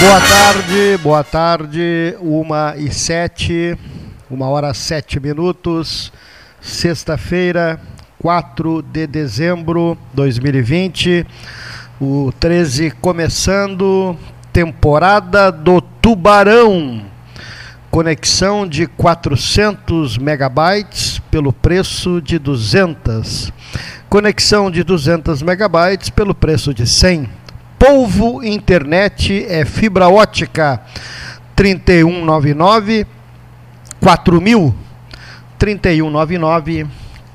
Boa tarde, boa tarde, uma e sete, uma hora sete minutos, sexta-feira, 4 de dezembro de 2020, o 13 começando, temporada do Tubarão, conexão de 400 megabytes pelo preço de 200, conexão de 200 megabytes pelo preço de 100 Polvo Internet é fibra ótica 3199 4000 3199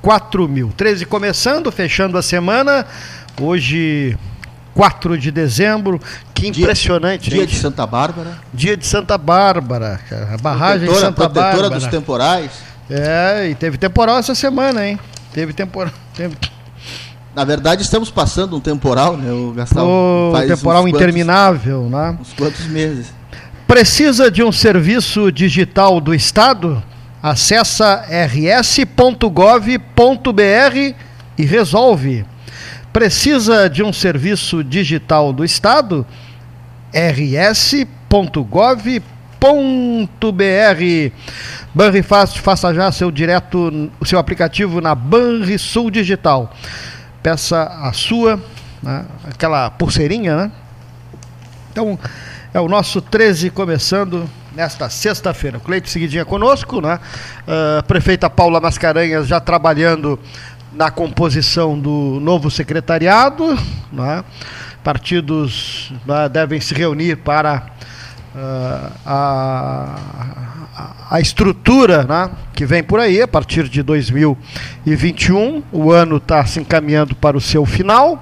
4000. 13 começando, fechando a semana. Hoje 4 de dezembro. Que impressionante, dia, dia de Santa Bárbara. Dia de Santa Bárbara, cara. A barragem protetora, Santa protetora Bárbara. dos temporais. É, e teve temporal essa semana, hein? Teve temporal. Teve... Na verdade, estamos passando um temporal, né? O Gastão Um faz temporal quantos- interminável, né? Uns quantos meses. Precisa de um serviço digital do Estado? Acessa rs.gov.br e resolve. Precisa de um serviço digital do Estado? rs.gov.br Banrifácil, faça já seu direto, o seu aplicativo na Banrisul Digital. Peça a sua, né, aquela pulseirinha, né? Então, é o nosso 13 começando nesta sexta-feira. O Cleito Seguidinha conosco, né? Ah, prefeita Paula Mascarenhas já trabalhando na composição do novo secretariado, né? Partidos né, devem se reunir para a, a, a estrutura né, que vem por aí a partir de 2021. O ano está se encaminhando para o seu final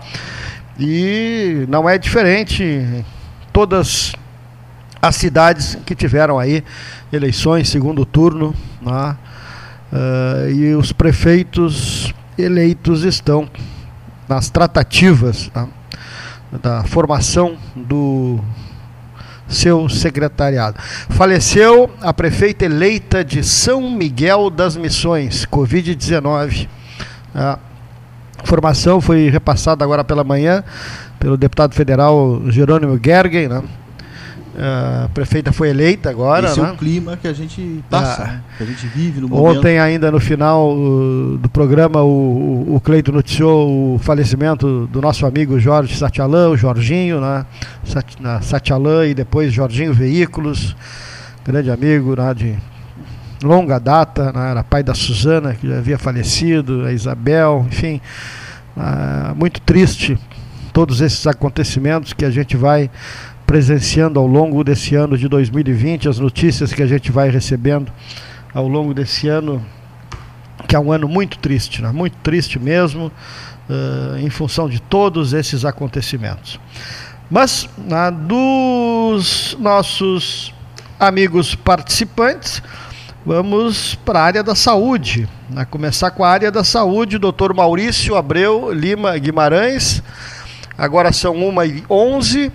e não é diferente todas as cidades que tiveram aí eleições, segundo turno, né? Ah, e os prefeitos eleitos estão nas tratativas tá? da formação do seu secretariado. Faleceu a prefeita eleita de São Miguel das Missões, Covid-19. A informação foi repassada agora pela manhã pelo deputado federal Jerônimo Gergen, né? A prefeita foi eleita agora, Esse é né? o clima que a gente passa, Ah. né? que a gente vive no momento. Ontem, ainda no final uh, do programa, o, o, Cleito noticiou o falecimento do nosso amigo Jorge Satialan, o Jorginho, né? Sat, na Satialan e depois Jorginho Veículos, grande amigo né? de longa data, né? era pai da Suzana, que já havia falecido, a Isabel, enfim. ah, muito triste todos esses acontecimentos que a gente vai presenciando ao longo desse ano de 2020, as notícias que a gente vai recebendo ao longo desse ano, que é um ano muito triste, né? muito triste mesmo, eh, em função de todos esses acontecimentos. Mas né, dos nossos amigos participantes, vamos para a área da saúde. A começar com a área da saúde, Dr. Maurício Abreu Lima Guimarães. Agora são 1h11.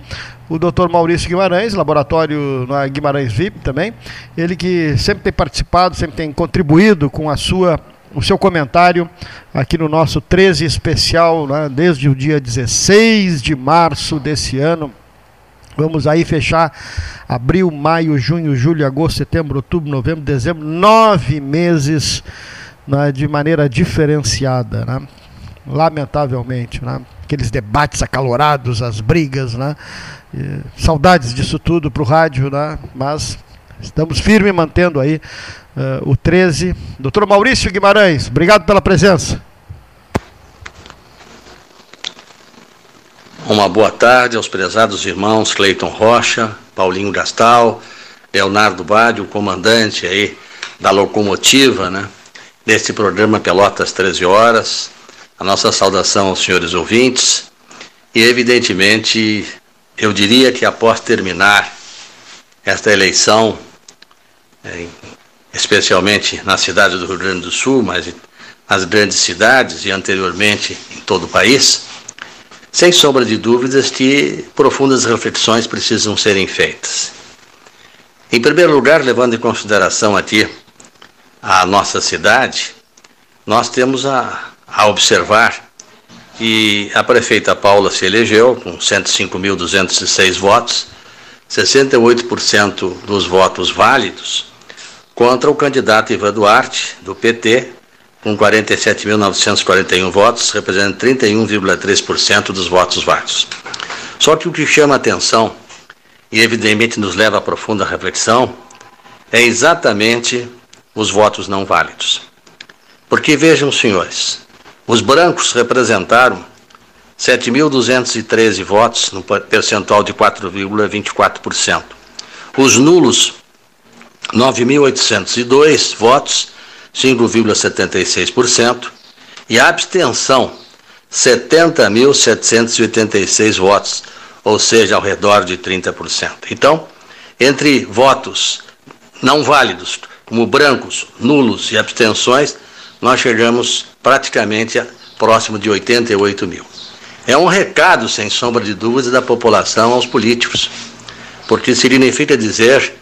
O Dr. Maurício Guimarães, laboratório na Guimarães VIP também. Ele que sempre tem participado, sempre tem contribuído com a sua, o seu comentário aqui no nosso 13 especial, né, desde o dia 16 de março desse ano. Vamos aí fechar abril, maio, junho, julho, agosto, setembro, outubro, novembro, dezembro, nove meses né, de maneira diferenciada, né? lamentavelmente. Né? Aqueles debates acalorados, as brigas, né? Saudades disso tudo para o rádio, né? mas estamos firmes mantendo aí eh, o 13. Doutor Maurício Guimarães, obrigado pela presença. Uma boa tarde aos prezados irmãos Cleiton Rocha, Paulinho Gastal, Leonardo Bade, o comandante aí da locomotiva, né? Deste programa Pelotas 13 Horas. A nossa saudação aos senhores ouvintes. E, evidentemente, eu diria que após terminar esta eleição, eh, especialmente na cidade do Rio Grande do Sul, mas nas grandes cidades e anteriormente em todo o país, sem sombra de dúvidas que profundas reflexões precisam serem feitas. Em primeiro lugar, levando em consideração aqui a nossa cidade, nós temos a, a observar que a prefeita Paula se elegeu com 105.206 votos, 68% dos votos válidos, contra o candidato Ivan Duarte, do PT, com 47.941 votos, representando 31,3% dos votos válidos. Só que o que chama atenção, e evidentemente nos leva a profunda reflexão, é exatamente os votos não válidos. Porque vejam, senhores, os brancos representaram 7.213 votos, no percentual de 4,24%. Os nulos, 9.802 votos, 5,76%. E a abstenção, 70.786 votos, ou seja, ao redor de 30%. Então, entre votos não válidos, como brancos, nulos e abstenções, nós chegamos praticamente próximo de 88 mil. É um recado, sem sombra de dúvida, da população aos políticos, porque significa dizer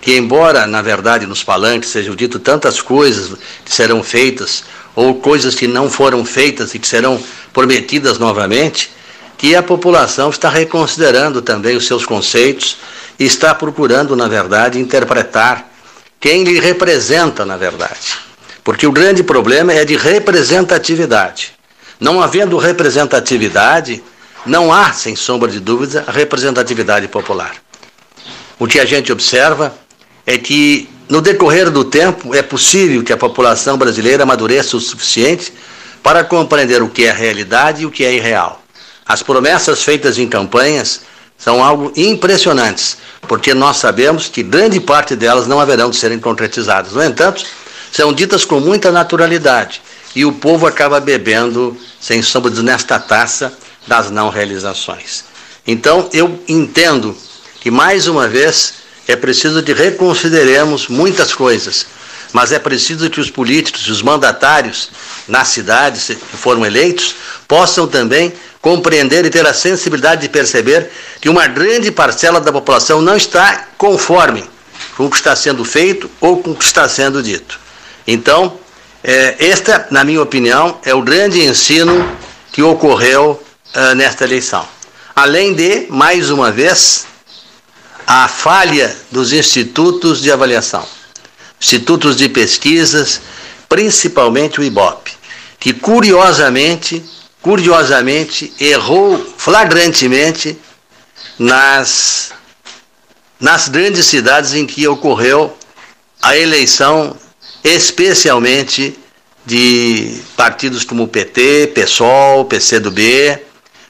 que, embora, na verdade, nos palanques sejam dito tantas coisas que serão feitas, ou coisas que não foram feitas e que serão prometidas novamente, que a população está reconsiderando também os seus conceitos e está procurando, na verdade, interpretar quem lhe representa, na verdade. Porque o grande problema é de representatividade. Não havendo representatividade, não há, sem sombra de dúvida, representatividade popular. O que a gente observa é que, no decorrer do tempo, é possível que a população brasileira amadureça o suficiente para compreender o que é realidade e o que é irreal. As promessas feitas em campanhas são algo impressionantes, porque nós sabemos que grande parte delas não haverão de serem concretizadas. No entanto, são ditas com muita naturalidade e o povo acaba bebendo, sem sombra de nesta taça das não realizações. Então, eu entendo que, mais uma vez, é preciso que reconsideremos muitas coisas, mas é preciso que os políticos, os mandatários nas cidades que foram eleitos, possam também compreender e ter a sensibilidade de perceber que uma grande parcela da população não está conforme com o que está sendo feito ou com o que está sendo dito. Então, é, esta, na minha opinião, é o grande ensino que ocorreu uh, nesta eleição. Além de, mais uma vez, a falha dos institutos de avaliação, institutos de pesquisas, principalmente o IBOP, que curiosamente, curiosamente errou flagrantemente nas, nas grandes cidades em que ocorreu a eleição especialmente de partidos como o PT, PSOL, PCdoB.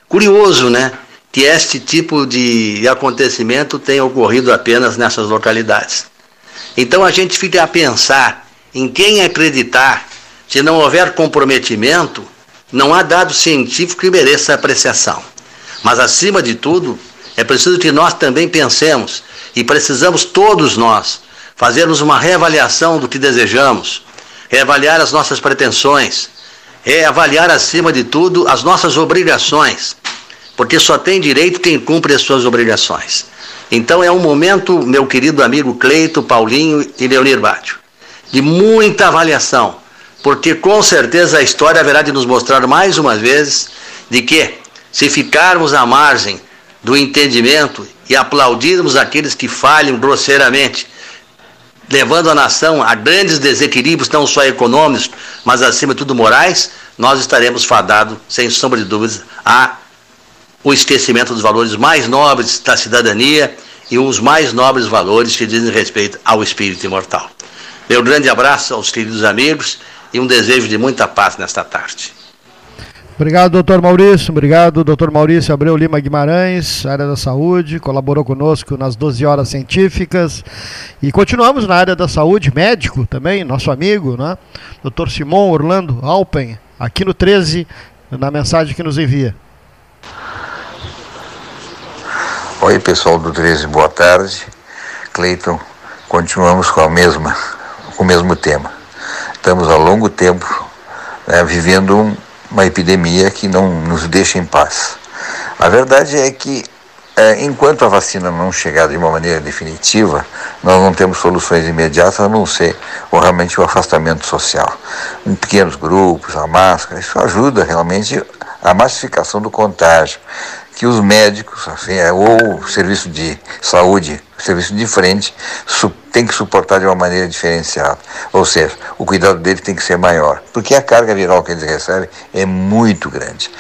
Curioso, né? Que este tipo de acontecimento tenha ocorrido apenas nessas localidades. Então a gente fica a pensar em quem acreditar. Se não houver comprometimento, não há dado científico que mereça apreciação. Mas acima de tudo, é preciso que nós também pensemos, e precisamos todos nós, fazermos uma reavaliação do que desejamos, reavaliar as nossas pretensões, reavaliar acima de tudo as nossas obrigações, porque só tem direito quem cumpre as suas obrigações. Então é um momento, meu querido amigo Cleito, Paulinho e Leonir Bátio, de muita avaliação, porque com certeza a história haverá de nos mostrar mais uma vez de que, se ficarmos à margem do entendimento e aplaudirmos aqueles que falham grosseiramente, levando a nação a grandes desequilíbrios, não só econômicos, mas acima de tudo morais, nós estaremos fadados, sem sombra de dúvidas, a o esquecimento dos valores mais nobres da cidadania e os mais nobres valores que dizem respeito ao espírito imortal. Meu grande abraço aos queridos amigos e um desejo de muita paz nesta tarde. Obrigado, doutor Maurício. Obrigado, doutor Maurício Abreu Lima Guimarães, área da saúde, colaborou conosco nas 12 horas científicas. E continuamos na área da saúde, médico também, nosso amigo, né? Doutor Simon Orlando Alpen, aqui no 13, na mensagem que nos envia. Oi, pessoal do 13, boa tarde. Cleiton, continuamos com a mesma, com o mesmo tema. Estamos há longo tempo né, vivendo um uma epidemia que não nos deixa em paz. A verdade é que, é, enquanto a vacina não chegar de uma maneira definitiva, nós não temos soluções imediatas a não ser ou realmente o afastamento social. Em pequenos grupos, a máscara, isso ajuda realmente a massificação do contágio, que os médicos, assim, é, ou o serviço de saúde, o serviço de frente, tem que suportar de uma maneira diferenciada. Ou seja, o cuidado dele tem que ser maior, porque a carga viral que eles recebem é muito grande.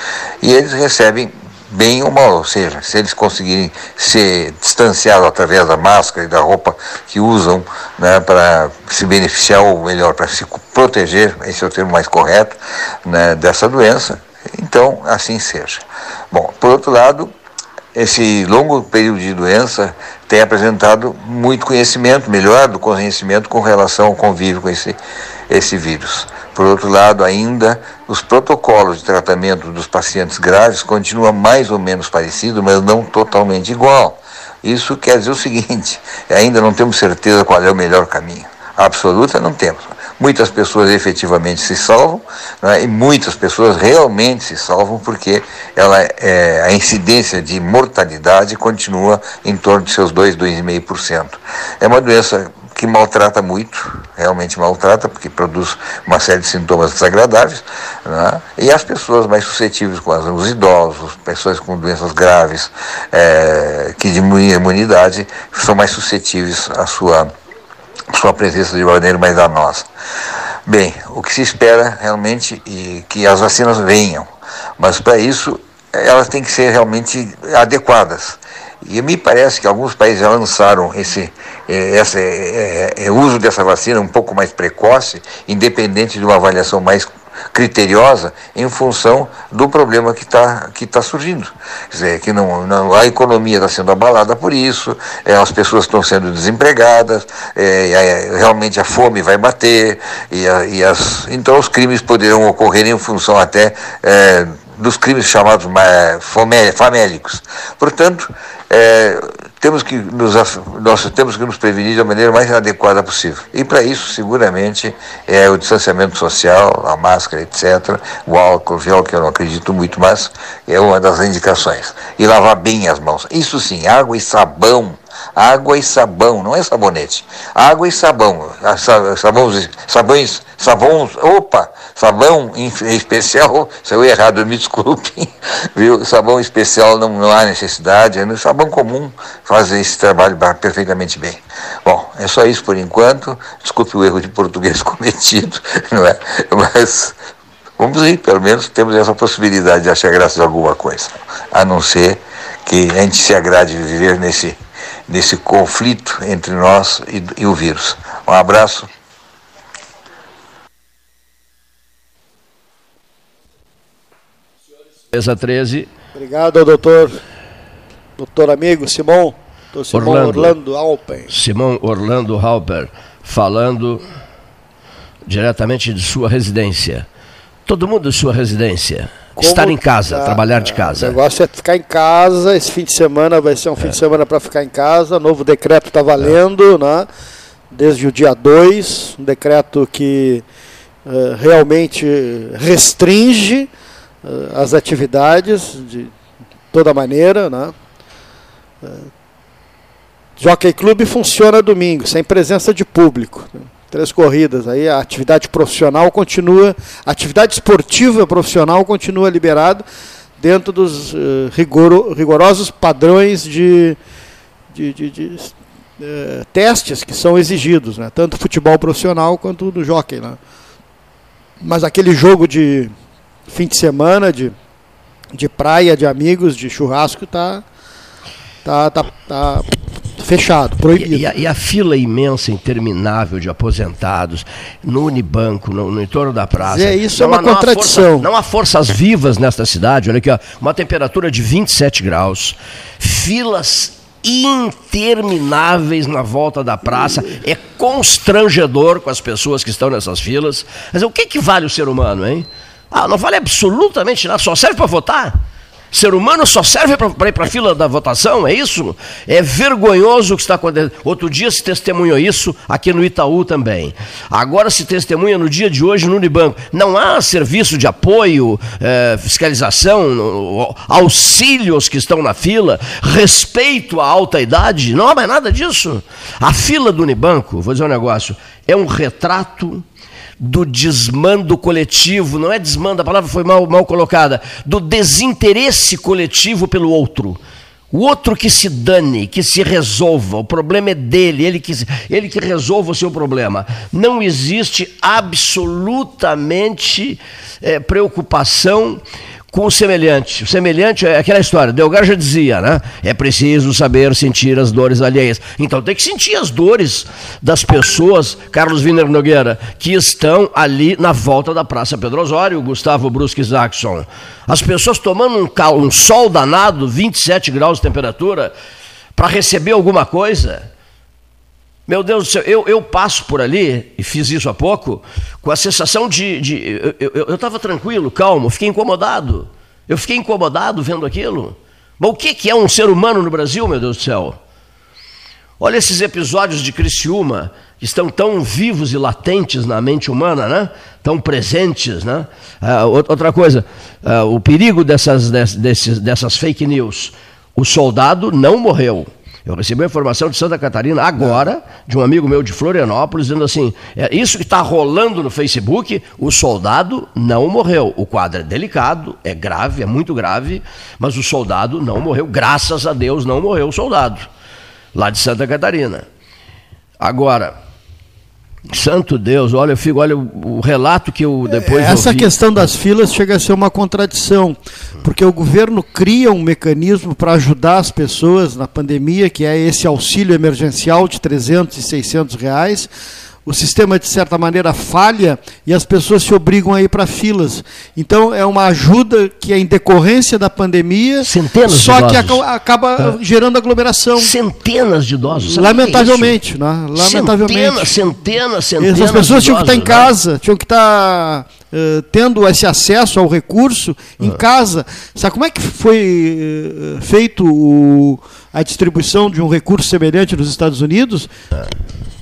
E eles recebem bem ou mal, ou seja, se eles conseguirem ser distanciados através da máscara e da roupa que usam né, para se beneficiar, ou melhor, para se proteger, esse é o termo mais correto, né, dessa doença, então assim seja. Bom, por outro lado, esse longo período de doença tem apresentado muito conhecimento, melhorado conhecimento com relação ao convívio com esse, esse vírus. Por outro lado, ainda os protocolos de tratamento dos pacientes graves continuam mais ou menos parecidos, mas não totalmente igual. Isso quer dizer o seguinte: ainda não temos certeza qual é o melhor caminho. A absoluta não temos. Muitas pessoas efetivamente se salvam né, e muitas pessoas realmente se salvam porque ela, é, a incidência de mortalidade continua em torno de seus 2, 2,5%. É uma doença que maltrata muito, realmente maltrata, porque produz uma série de sintomas desagradáveis, né? e as pessoas mais suscetíveis, como os idosos, pessoas com doenças graves, é, que diminuem a imunidade, são mais suscetíveis à sua, sua presença de maneira mais danosa. Bem, o que se espera realmente é que as vacinas venham, mas para isso elas têm que ser realmente adequadas. E me parece que alguns países já lançaram esse, eh, esse é, é, uso dessa vacina um pouco mais precoce, independente de uma avaliação mais criteriosa em função do problema que está que tá surgindo. Quer dizer, que não, não a economia está sendo abalada por isso, é, as pessoas estão sendo desempregadas, é, realmente a fome vai bater, e, a, e as, então os crimes poderão ocorrer em função até é, dos crimes chamados famélicos. Portanto, é, temos que nos, nós temos que nos prevenir da maneira mais adequada possível. E para isso, seguramente, é o distanciamento social, a máscara, etc., o álcool, gel, que eu não acredito muito, mas é uma das indicações. E lavar bem as mãos. Isso sim, água e sabão água e sabão, não é sabonete. Água e sabão. Sabões, sabões, sabões, opa, sabão especial, se eu errado, me desculpe, viu? Sabão especial não, não há necessidade, é no sabão comum fazer esse trabalho perfeitamente bem. Bom, é só isso por enquanto. Desculpe o erro de português cometido, não é? Mas vamos ir, pelo menos temos essa possibilidade de achar graça de alguma coisa, a não ser que a gente se agrade de viver nesse nesse conflito entre nós e, e o vírus. Um abraço. Mesa 13. Obrigado, doutor. Doutor amigo Simão. Doutor Simão Orlando, Orlando Alpen. Simão Orlando Halper, falando diretamente de sua residência. Todo mundo de sua residência. Como Estar em casa, tá, trabalhar de casa. O negócio é ficar em casa. Esse fim de semana vai ser um é. fim de semana para ficar em casa. Novo decreto está valendo, é. né? Desde o dia 2. Um decreto que uh, realmente restringe as atividades de toda maneira, né? Uh, Jockey Club funciona domingo, sem presença de público. Né? três corridas. Aí a atividade profissional continua, a atividade esportiva profissional continua liberada dentro dos uh, rigoro, rigorosos padrões de, de, de, de uh, testes que são exigidos, né? tanto futebol profissional quanto do jockey. Né? Mas aquele jogo de fim de semana, de, de praia, de amigos, de churrasco, está tá, tá, tá fechado, proibido. E, e, a, e, a, fila imensa, interminável de aposentados no Unibanco, no, no entorno da praça. É, isso é não, é uma não contradição. Há força, não há forças vivas nesta cidade. Olha aqui, ó, uma temperatura de 27 graus, filas intermináveis na volta da praça. É constrangedor com as pessoas que estão nessas filas. Mas o que, que vale o ser humano, hein? Ah, não vale absolutamente nada, só serve para votar. Ser humano só serve para ir para a fila da votação, é isso? É vergonhoso o que está acontecendo. Outro dia se testemunhou isso aqui no Itaú também. Agora se testemunha no dia de hoje no Unibanco. Não há serviço de apoio, é, fiscalização, auxílios que estão na fila, respeito à alta idade, não há mais nada disso. A fila do Unibanco, vou dizer um negócio, é um retrato do desmando coletivo, não é desmando, a palavra foi mal, mal colocada, do desinteresse coletivo pelo outro. O outro que se dane, que se resolva, o problema é dele, ele que, ele que resolva o seu problema. Não existe absolutamente é, preocupação com o semelhante. O semelhante é aquela história, Delgar já dizia, né? É preciso saber sentir as dores alheias. Então tem que sentir as dores das pessoas, Carlos Wiener Nogueira, que estão ali na volta da Praça Pedro Osório, Gustavo Brusque Jackson. As pessoas tomando um, cal, um sol danado, 27 graus de temperatura, para receber alguma coisa. Meu Deus do céu, eu, eu passo por ali, e fiz isso há pouco, com a sensação de. de eu estava tranquilo, calmo, fiquei incomodado. Eu fiquei incomodado vendo aquilo. Mas o que, que é um ser humano no Brasil, meu Deus do céu? Olha esses episódios de Criciúma, que estão tão vivos e latentes na mente humana, né? tão presentes. Né? Ah, outra coisa, ah, o perigo dessas, desses, dessas fake news. O soldado não morreu. Eu recebi uma informação de Santa Catarina agora, de um amigo meu de Florianópolis, dizendo assim: é, isso que está rolando no Facebook, o soldado não morreu. O quadro é delicado, é grave, é muito grave, mas o soldado não morreu. Graças a Deus não morreu o soldado, lá de Santa Catarina. Agora, Santo Deus, olha, eu fico, olha o, o relato que eu depois Essa ouvi. questão das filas chega a ser uma contradição, porque o governo cria um mecanismo para ajudar as pessoas na pandemia, que é esse auxílio emergencial de 300 e 600 reais o sistema, de certa maneira, falha e as pessoas se obrigam a ir para filas. Então, é uma ajuda que é em decorrência da pandemia, Centenas só que acaba Tá. gerando aglomeração. Centenas de idosos. é Lamentavelmente, isso? né? Lamentavelmente. Centenas, centenas, centenas. Essas pessoas tinham que estar em idosos, né? casa, tinham que estar eh, tendo esse acesso ao recurso Ah. em casa. Sabe como é que foi eh, feito o- a distribuição de um recurso semelhante nos Estados Unidos? Ah.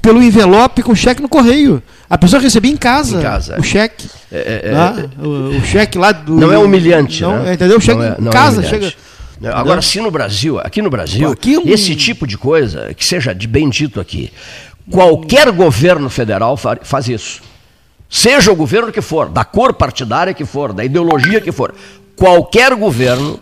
Pelo envelope com cheque no correio. A pessoa recebia em casa, Em casa, é. o cheque. É, é, né? o, o cheque lá do. Não é humilhante, não, né? Entendeu? Chega Não é- em é casa, chega. Agora, se no Brasil, aqui no Brasil, é esse tipo de coisa, que seja de bem dito aqui, qualquer governo federal fa- faz isso. Seja o governo que for, da cor partidária que for, da ideologia que for, qualquer governo,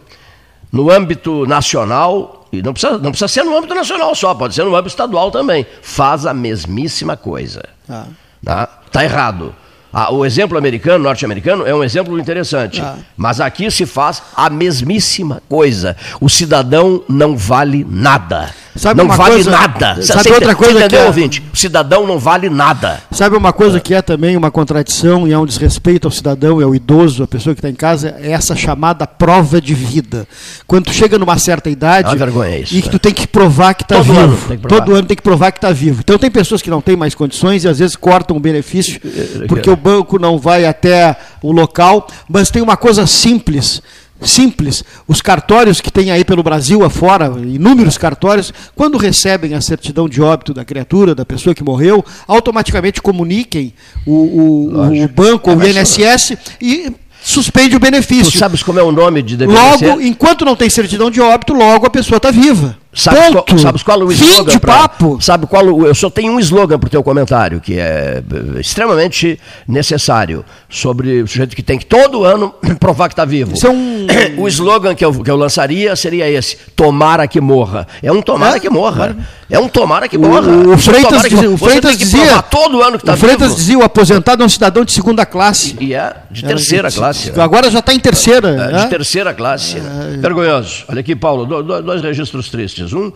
no âmbito nacional, e não precisa, não precisa ser no âmbito nacional só, pode ser no âmbito estadual também, faz a mesmíssima coisa. Ah. Tá? Tá errado. Ah, o exemplo americano, norte-americano, é um exemplo interessante. Ah. Mas aqui se faz a mesmíssima coisa. O cidadão não vale nada. Sabe não vale coisa- nada. sabe Você outra coisa entendeu, que é- ouvinte? O cidadão não vale nada. Sabe uma coisa que é também uma contradição e é um desrespeito ao cidadão e ao idoso, a pessoa que está em casa, é essa chamada prova de vida. Quando tu chega numa certa idade É vergonha isso, e que né? tu tem que provar que está vivo. ano. Todo ano tem que provar que está vivo. Então tem pessoas que não têm mais condições e às vezes cortam o benefício É, porque o banco não vai até o local, mas tem uma coisa simples. Simples, os cartórios que tem aí pelo Brasil afora, inúmeros cartórios, quando recebem a certidão de óbito da criatura, da pessoa que morreu, automaticamente comuniquem o, o- o, banco, É, o INSS e suspende o Tu benefício. sabes como é o nome de Logo, DPC? enquanto não tem certidão de óbito, logo a pessoa está viva. Sabe Ponto. qual, sabes qual é o Fim slogan? de pra- papo. Sabe qual? o- Eu só tenho um slogan para o teu comentário, que é eh, extremamente necessário, sobre o sujeito que tem que todo ano provar que está vivo. É O slogan que eu, que eu lançaria seria esse: tomara que morra. É um tomara É, que morra. É um tomara que O, morra. o Você Freitas, que o Freitas dizia, todo ano que está o Freitas vivo. dizia, o aposentado é um cidadão de segunda classe. E é de terceira classe. né? Agora já está em terceira. É, né? de terceira classe. né? Vergonhoso. Olha aqui, Paulo, do- do- dois registros tristes. Um,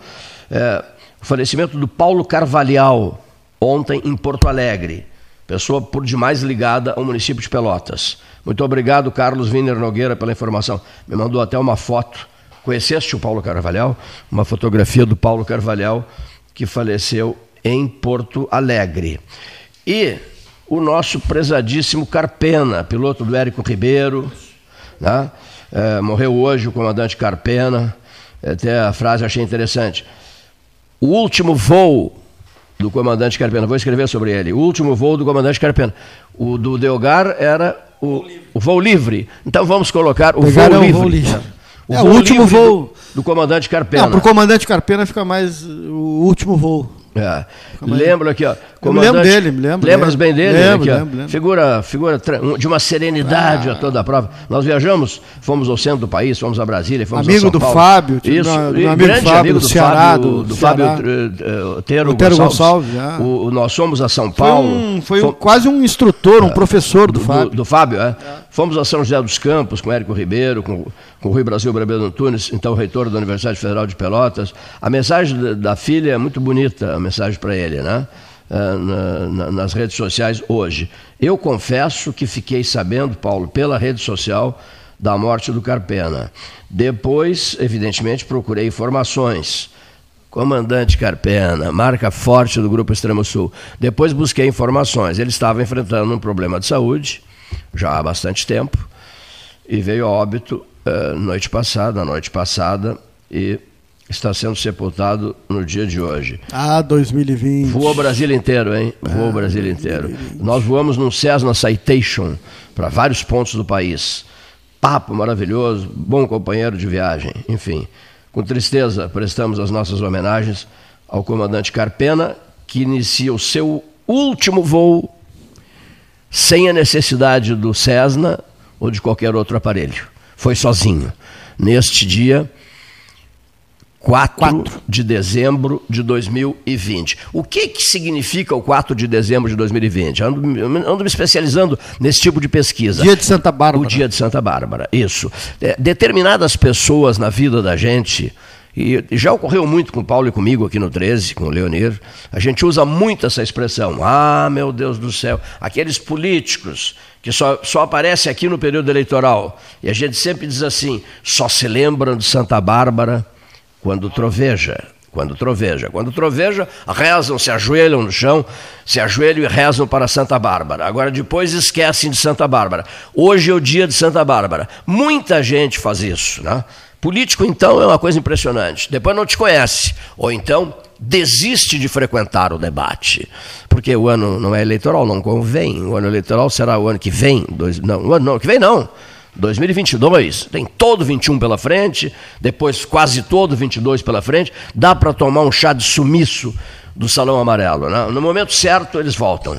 é, o falecimento do Paulo Carvalhal, ontem em Porto Alegre. Pessoa por demais ligada ao município de Pelotas. Muito obrigado, Carlos Wiener Nogueira, pela informação. Me mandou até uma foto. Conheceste o Paulo Carvalhal? Uma fotografia do Paulo Carvalhal, que faleceu em Porto Alegre. E o nosso prezadíssimo Carpena, piloto do Érico Ribeiro, né? É, morreu hoje o comandante Carpena. Até a frase eu achei interessante. O último voo do comandante Carpena, vou escrever sobre ele. O último voo do comandante Carpena. O do Delgar era o, o voo livre. Então vamos colocar o Delgar voo é o livre. voo livre. O, É, o voo último livre voo. do, do comandante Carpena. Não, para o comandante Carpena fica mais o último voo. É. Lembro aqui, ó. Eu me lembro dele, me lembro. Lembras dele. bem dele? Lembro, Aqui, ó. lembro, lembro. Figura, figura de uma serenidade a toda a prova. Nós viajamos, fomos ao centro do país, fomos a Brasília, fomos Amigo a São do Paulo. Fábio, tive Isso, e meu amigo grande Fábio amigo do do Ceará, Fábio, do do Ceará. Fábio eh, eh, Otero Otero Gonçalves. Gonçalves, é. O- nós fomos a São Foi, Paulo. um, foi um- fomos- quase um instrutor, um professor do, do, Fábio. do Fábio, é. Fomos a São José dos Campos com Érico Ribeiro, com, com o Rui Brasil Brabelo Antunes, então reitor da Universidade Federal de Pelotas. A mensagem da, da filha é muito bonita, a mensagem para ele, né? Ah, na- na- nas redes sociais hoje. Eu confesso que fiquei sabendo, Paulo, pela rede social, da morte do Carpena. Depois, evidentemente, procurei informações. Comandante Carpena, marca forte do Grupo Extremo Sul. Depois busquei informações. Ele estava enfrentando um problema de saúde, já há bastante tempo, e veio a óbito eh, noite passada, noite passada, e está sendo sepultado no dia de hoje. Ah, 2020. Voou o Brasil inteiro, hein? Voou o Brasil inteiro. Nós voamos num Cessna Citation para vários pontos do país. Papo maravilhoso, bom companheiro de viagem, enfim. Com tristeza, prestamos as nossas homenagens ao comandante Carpena, que inicia o seu último voo sem a necessidade do Cessna ou de qualquer outro aparelho. Foi sozinho. Neste dia, 4 de dezembro de 2020. O que, que significa o 4 de dezembro de 2020? Ando, ando me especializando nesse tipo de pesquisa. Dia de Santa Bárbara. O dia de Santa Bárbara, isso. É, determinadas pessoas na vida da gente, e já ocorreu muito com o Paulo e comigo aqui no 13, com o Leonir, a gente usa muito essa expressão. Ah, meu Deus do céu, aqueles políticos que só, só aparecem aqui no período eleitoral. E a gente sempre diz assim: só se lembram de Santa Bárbara quando troveja. Quando troveja. Quando troveja, rezam, se ajoelham no chão, se ajoelham e rezam para Santa Bárbara. Agora, depois esquecem de Santa Bárbara. Hoje é o dia de Santa Bárbara. Muita gente faz isso. Né? Político, então, é uma coisa impressionante. Depois não te conhece. Ou então desiste de frequentar o debate. Porque o ano não é eleitoral, não convém. O ano eleitoral será o ano que vem. Dois, não, o ano não, que vem não. 2022, tem todo 21 pela frente, depois quase todo 22 pela frente, dá para tomar um chá de sumiço do Salão Amarelo. Né? No momento certo, eles voltam.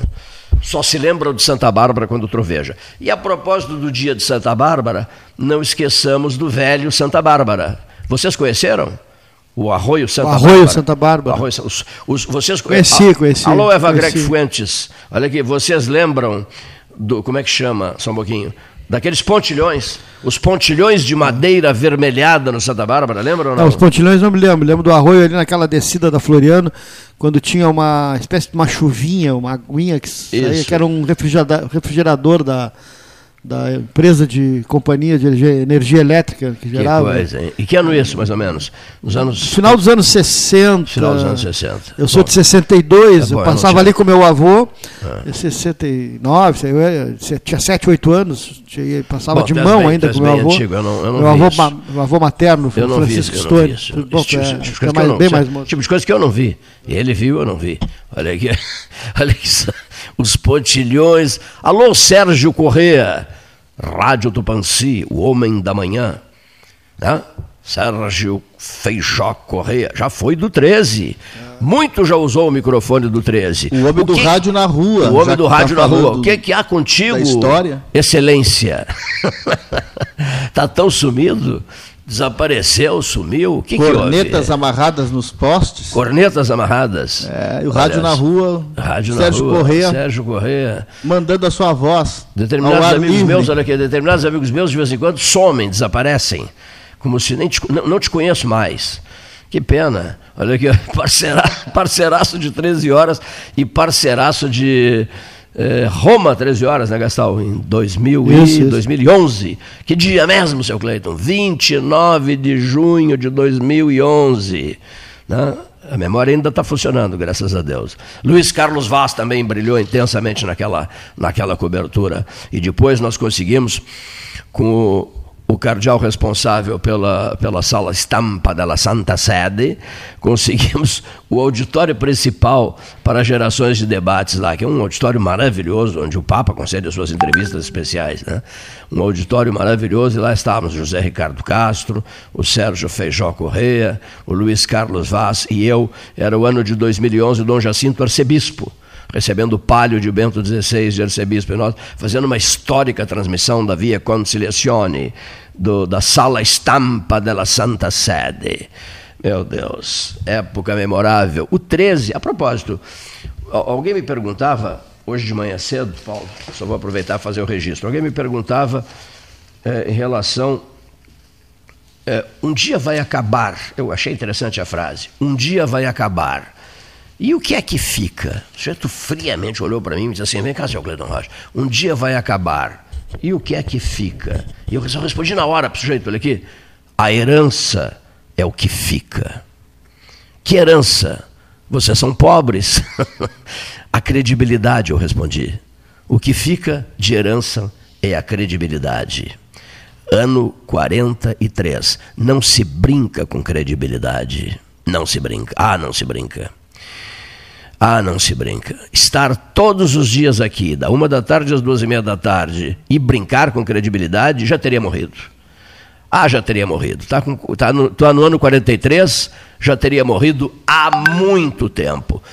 Só se lembram de Santa Bárbara quando troveja. E a propósito do dia de Santa Bárbara, não esqueçamos do velho Santa Bárbara. Vocês conheceram? O Arroio Santa O Arroio Bárbara. Santa Bárbara. Arroio, os, os, vocês Conheci, conheci, Alô, Eva conheci. Greg Fuentes. Olha aqui, vocês lembram do. Como é que chama? Só um pouquinho. Daqueles pontilhões. Os pontilhões de madeira avermelhada no Santa Bárbara, lembram ou não? Não, os pontilhões não me lembro. Lembro do arroio ali naquela descida da Floriano, quando tinha uma espécie de uma chuvinha, uma aguinha que saía, que era um refrigerador da, da empresa de companhia de energia, elétrica que Que gerava. coisa, hein? E que ano isso, mais ou menos? Nos anos. Final dos anos 60. Final dos anos 60. Eu sou Bom, de 62, É bom, eu eu passava tinha- ali com meu avô, em 69, eu tinha 7, 8 anos, passava Bom, de mão bem- ainda com meu avô. antigo, eu não- eu não meu, avô ma- meu avô materno, Eu não Francisco eu Stone. tipo- de é coisa que eu não- coisa que eu vi. Ele viu, eu não vi. Olha aqui, olha só, os pontilhões. Alô, Sérgio Corrêa, Rádio Tupanci, o homem da manhã. Né? Sérgio Feijó Corrêa, já foi do 13. Muito já usou o microfone do 13. O homem do que- rádio na rua. O homem do que tá rádio na rua. O que, que há contigo? da história? Excelência. tá tão sumido? Desapareceu, sumiu? O que, que Cornetas houve? amarradas nos postes. Cornetas amarradas. É, e o rádio na rua. Rádio Sérgio na rua. Correia Sérgio Correia. mandando a sua voz. Determinados amigos livre. meus, olha aqui, determinados amigos meus de vez em quando somem, desaparecem. Como se nem te, não, não te conheço mais. Que pena. Olha aqui, parceira, parceiraço de 13 horas e parceiraço de eh, Roma, 13 horas, né, Gastal? Em 2000 e Isso, isso. 2011. Que dia mesmo, seu Cleiton? 29 de junho de 2011. Né? A memória ainda está funcionando, graças a Deus. Luiz Carlos Vaz também brilhou intensamente naquela, naquela cobertura. E depois nós conseguimos, com o, o cardeal responsável pela, pela sala estampa da Santa Sede, conseguimos o auditório principal para gerações de debates lá, que é um auditório maravilhoso, onde o Papa concede as suas entrevistas especiais. Né? Um auditório maravilhoso, e lá estávamos José Ricardo Castro, o Sérgio Feijó Correia, o Luiz Carlos Vaz e eu. Era o ano de 2011, Dom Jacinto arcebispo. Recebendo o palio de Bento XVI, de arcebispo, nós, fazendo uma histórica transmissão da Via Conciliazione, do, da Sala Estampa della Santa Sede. Meu Deus, época memorável. O 13, a propósito, alguém me perguntava, hoje de manhã cedo, Paulo, só vou aproveitar e fazer o registro. Alguém me perguntava é, em relação. É, um dia vai acabar, eu achei interessante a frase, um dia vai acabar. E o que é que fica? O sujeito friamente olhou para mim e disse assim: vem cá, seu Cleiton Rocha, um dia vai acabar. E o que é que fica? E eu respondi na hora para o sujeito, olha aqui: a herança é o que fica. Que herança? Vocês são pobres. a credibilidade, eu respondi. O que fica de herança é a credibilidade. Ano 43. Não se brinca com credibilidade. Não se brinca. Ah, não se brinca. Ah, não se brinca. Estar todos os dias aqui, da uma da tarde às duas e meia da tarde, e brincar com credibilidade, já teria morrido. Ah, já teria morrido. Está tá no, tá no ano 43, já teria morrido há muito tempo.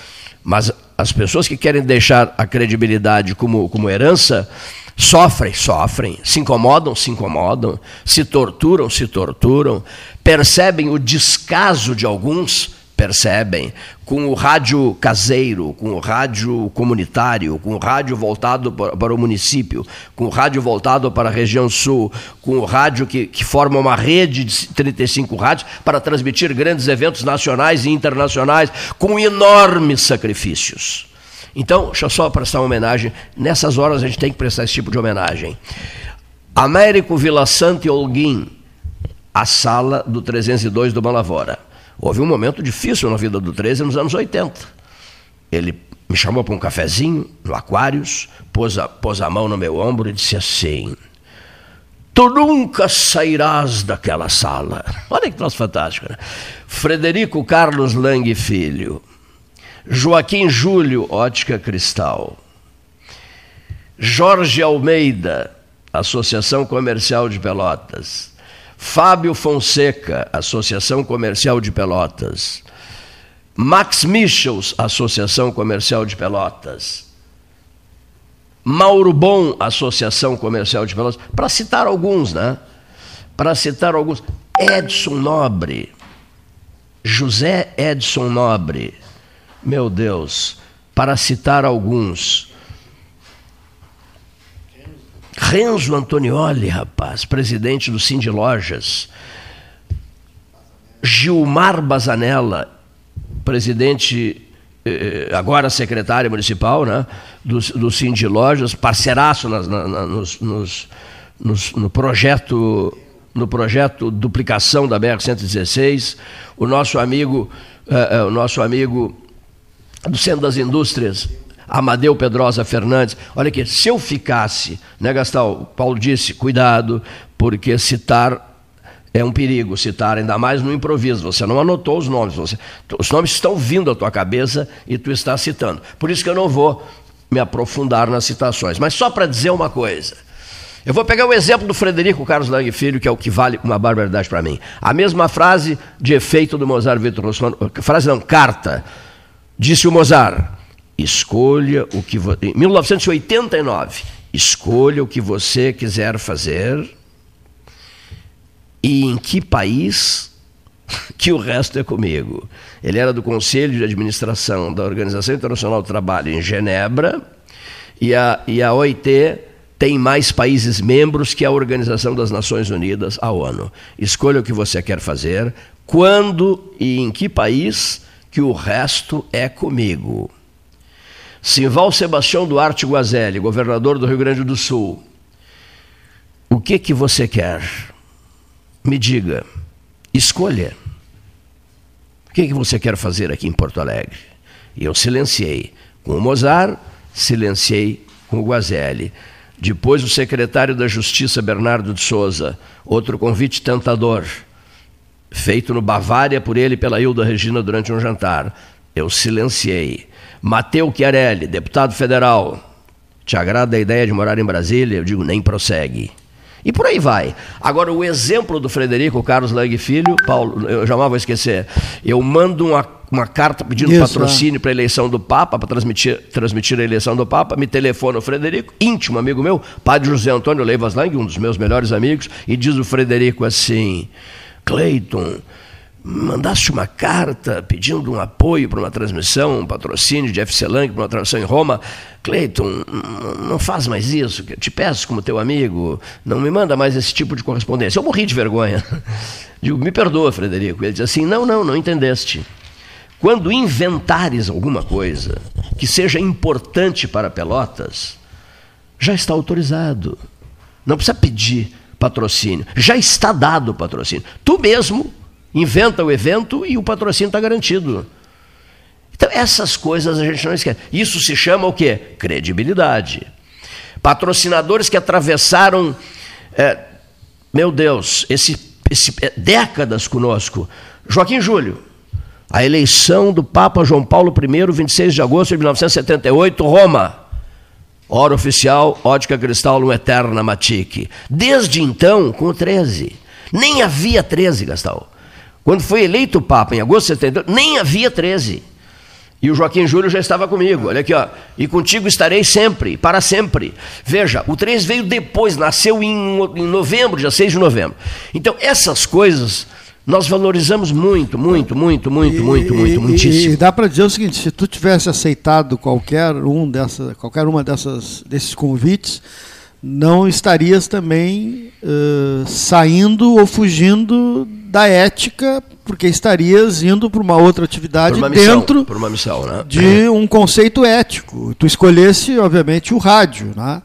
Mas as pessoas que querem deixar a credibilidade como, como herança, sofrem, sofrem, se incomodam, se incomodam, se torturam, se torturam, percebem o descaso de alguns percebem, com o rádio caseiro, com o rádio comunitário, com o rádio voltado para o município, com o rádio voltado para a região sul, com o rádio que, que forma uma rede de 35 rádios para transmitir grandes eventos nacionais e internacionais, com enormes sacrifícios. Então, deixa eu só prestar uma homenagem. Nessas horas a gente tem que prestar esse tipo de homenagem. Américo Vila Santa e Holguim, a sala do 302 do Malavora. Houve um momento difícil na vida do 13 nos anos 80. Ele me chamou para um cafezinho no Aquários, pôs a, pôs a mão no meu ombro e disse assim: Tu nunca sairás daquela sala. Olha que troço fantástico, né? Frederico Carlos Lang Filho, Joaquim Júlio, Ótica Cristal, Jorge Almeida, Associação Comercial de Pelotas, Fábio Fonseca, Associação Comercial de Pelotas. Max Michels, Associação Comercial de Pelotas. Mauro Bom, Associação Comercial de Pelotas, para citar alguns, né? Para citar alguns. Edson Nobre, José Edson Nobre, meu Deus, para citar alguns. Renzo Antonioli, rapaz, presidente do Cindy Lojas. Gilmar Bazanella, presidente, eh, agora secretário municipal né, do, do Cindy Lojas, parceiraço nas, na, nos, nos, nos, no projeto no projeto duplicação da BR-116, o nosso amigo, eh, eh, o nosso amigo do Centro das Indústrias, Amadeu Pedrosa Fernandes. Olha aqui, se eu ficasse, né, Gastal? Paulo disse, cuidado, porque citar é um perigo, citar ainda mais no improviso. Você não anotou os nomes, você, os nomes estão vindo à tua cabeça e tu está citando. Por isso que eu não vou me aprofundar nas citações. Mas só para dizer uma coisa. Eu vou pegar o exemplo do Frederico Carlos Lang Filho, que é o que vale uma barbaridade para mim. A mesma frase de efeito do Mozart Vitor Russman, frase não, carta. Disse o Mozart: Escolha o que você. Em 1989, escolha o que você quiser fazer e em que país que o resto é comigo. Ele era do Conselho de Administração da Organização Internacional do Trabalho em Genebra e a, e a OIT tem mais países membros que a Organização das Nações Unidas, a ONU. Escolha o que você quer fazer, quando e em que país que o resto é comigo. Simval Sebastião Duarte Guazelli, governador do Rio Grande do Sul. O que que você quer? Me diga. Escolha. O que que você quer fazer aqui em Porto Alegre? E eu silenciei com o Mozart, silenciei com o Guazelli. Depois o secretário da Justiça Bernardo de Souza, outro convite tentador, feito no Bavária por ele e pela Hilda Regina durante um jantar. Eu silenciei. Mateu Chiarelli, deputado federal, te agrada a ideia de morar em Brasília? Eu digo, nem prossegue. E por aí vai. Agora, o exemplo do Frederico Carlos Lang Filho, Paulo, eu jamais vou esquecer. Eu mando uma, uma carta pedindo Isso, patrocínio para a eleição do Papa, para transmitir, transmitir a eleição do Papa. Me telefona o Frederico, íntimo amigo meu, padre José Antônio Leivas Lang, um dos meus melhores amigos, e diz o Frederico assim: Cleiton, mandaste uma carta pedindo um apoio para uma transmissão, um patrocínio de FC Lang para uma transmissão em Roma. Cleiton, não faz mais isso, te peço como teu amigo, não me manda mais esse tipo de correspondência. Eu morri de vergonha. Digo, me perdoa, Frederico. Ele diz assim: não, não, não entendeste. Quando inventares alguma coisa que seja importante para Pelotas, já está autorizado. Não precisa pedir patrocínio. Já está dado o patrocínio. Tu mesmo inventa o evento e o patrocínio está garantido. Então, essas coisas a gente não esquece. Isso se chama o quê? Credibilidade. Patrocinadores que atravessaram, é, meu Deus, esse, esse, é, décadas conosco. Joaquim Júlio, a eleição do Papa João Paulo I, 26 de agosto de 1978, Roma. Hora oficial, ótica cristal no Eterna Matique. Desde então, com o 13. Nem havia 13, Gastal. Quando foi eleito o Papa em agosto de 78, nem havia 13. E o Joaquim Júlio já estava comigo. Olha aqui, ó. E contigo estarei sempre, para sempre. Veja, o 13 veio depois, nasceu em, em novembro, dia 6 de novembro. Então, essas coisas nós valorizamos muito, muito, muito, muito, E- muito, muito, e- muitíssimo. E dá para dizer o seguinte: se tu tivesse aceitado qualquer um dessa, qualquer uma dessas desses convites, não estarias também eh, saindo ou fugindo da ética, porque estarias indo para uma outra atividade uma missão, dentro missão, né? de um conceito ético. Tu escolhesse, obviamente, o rádio, né?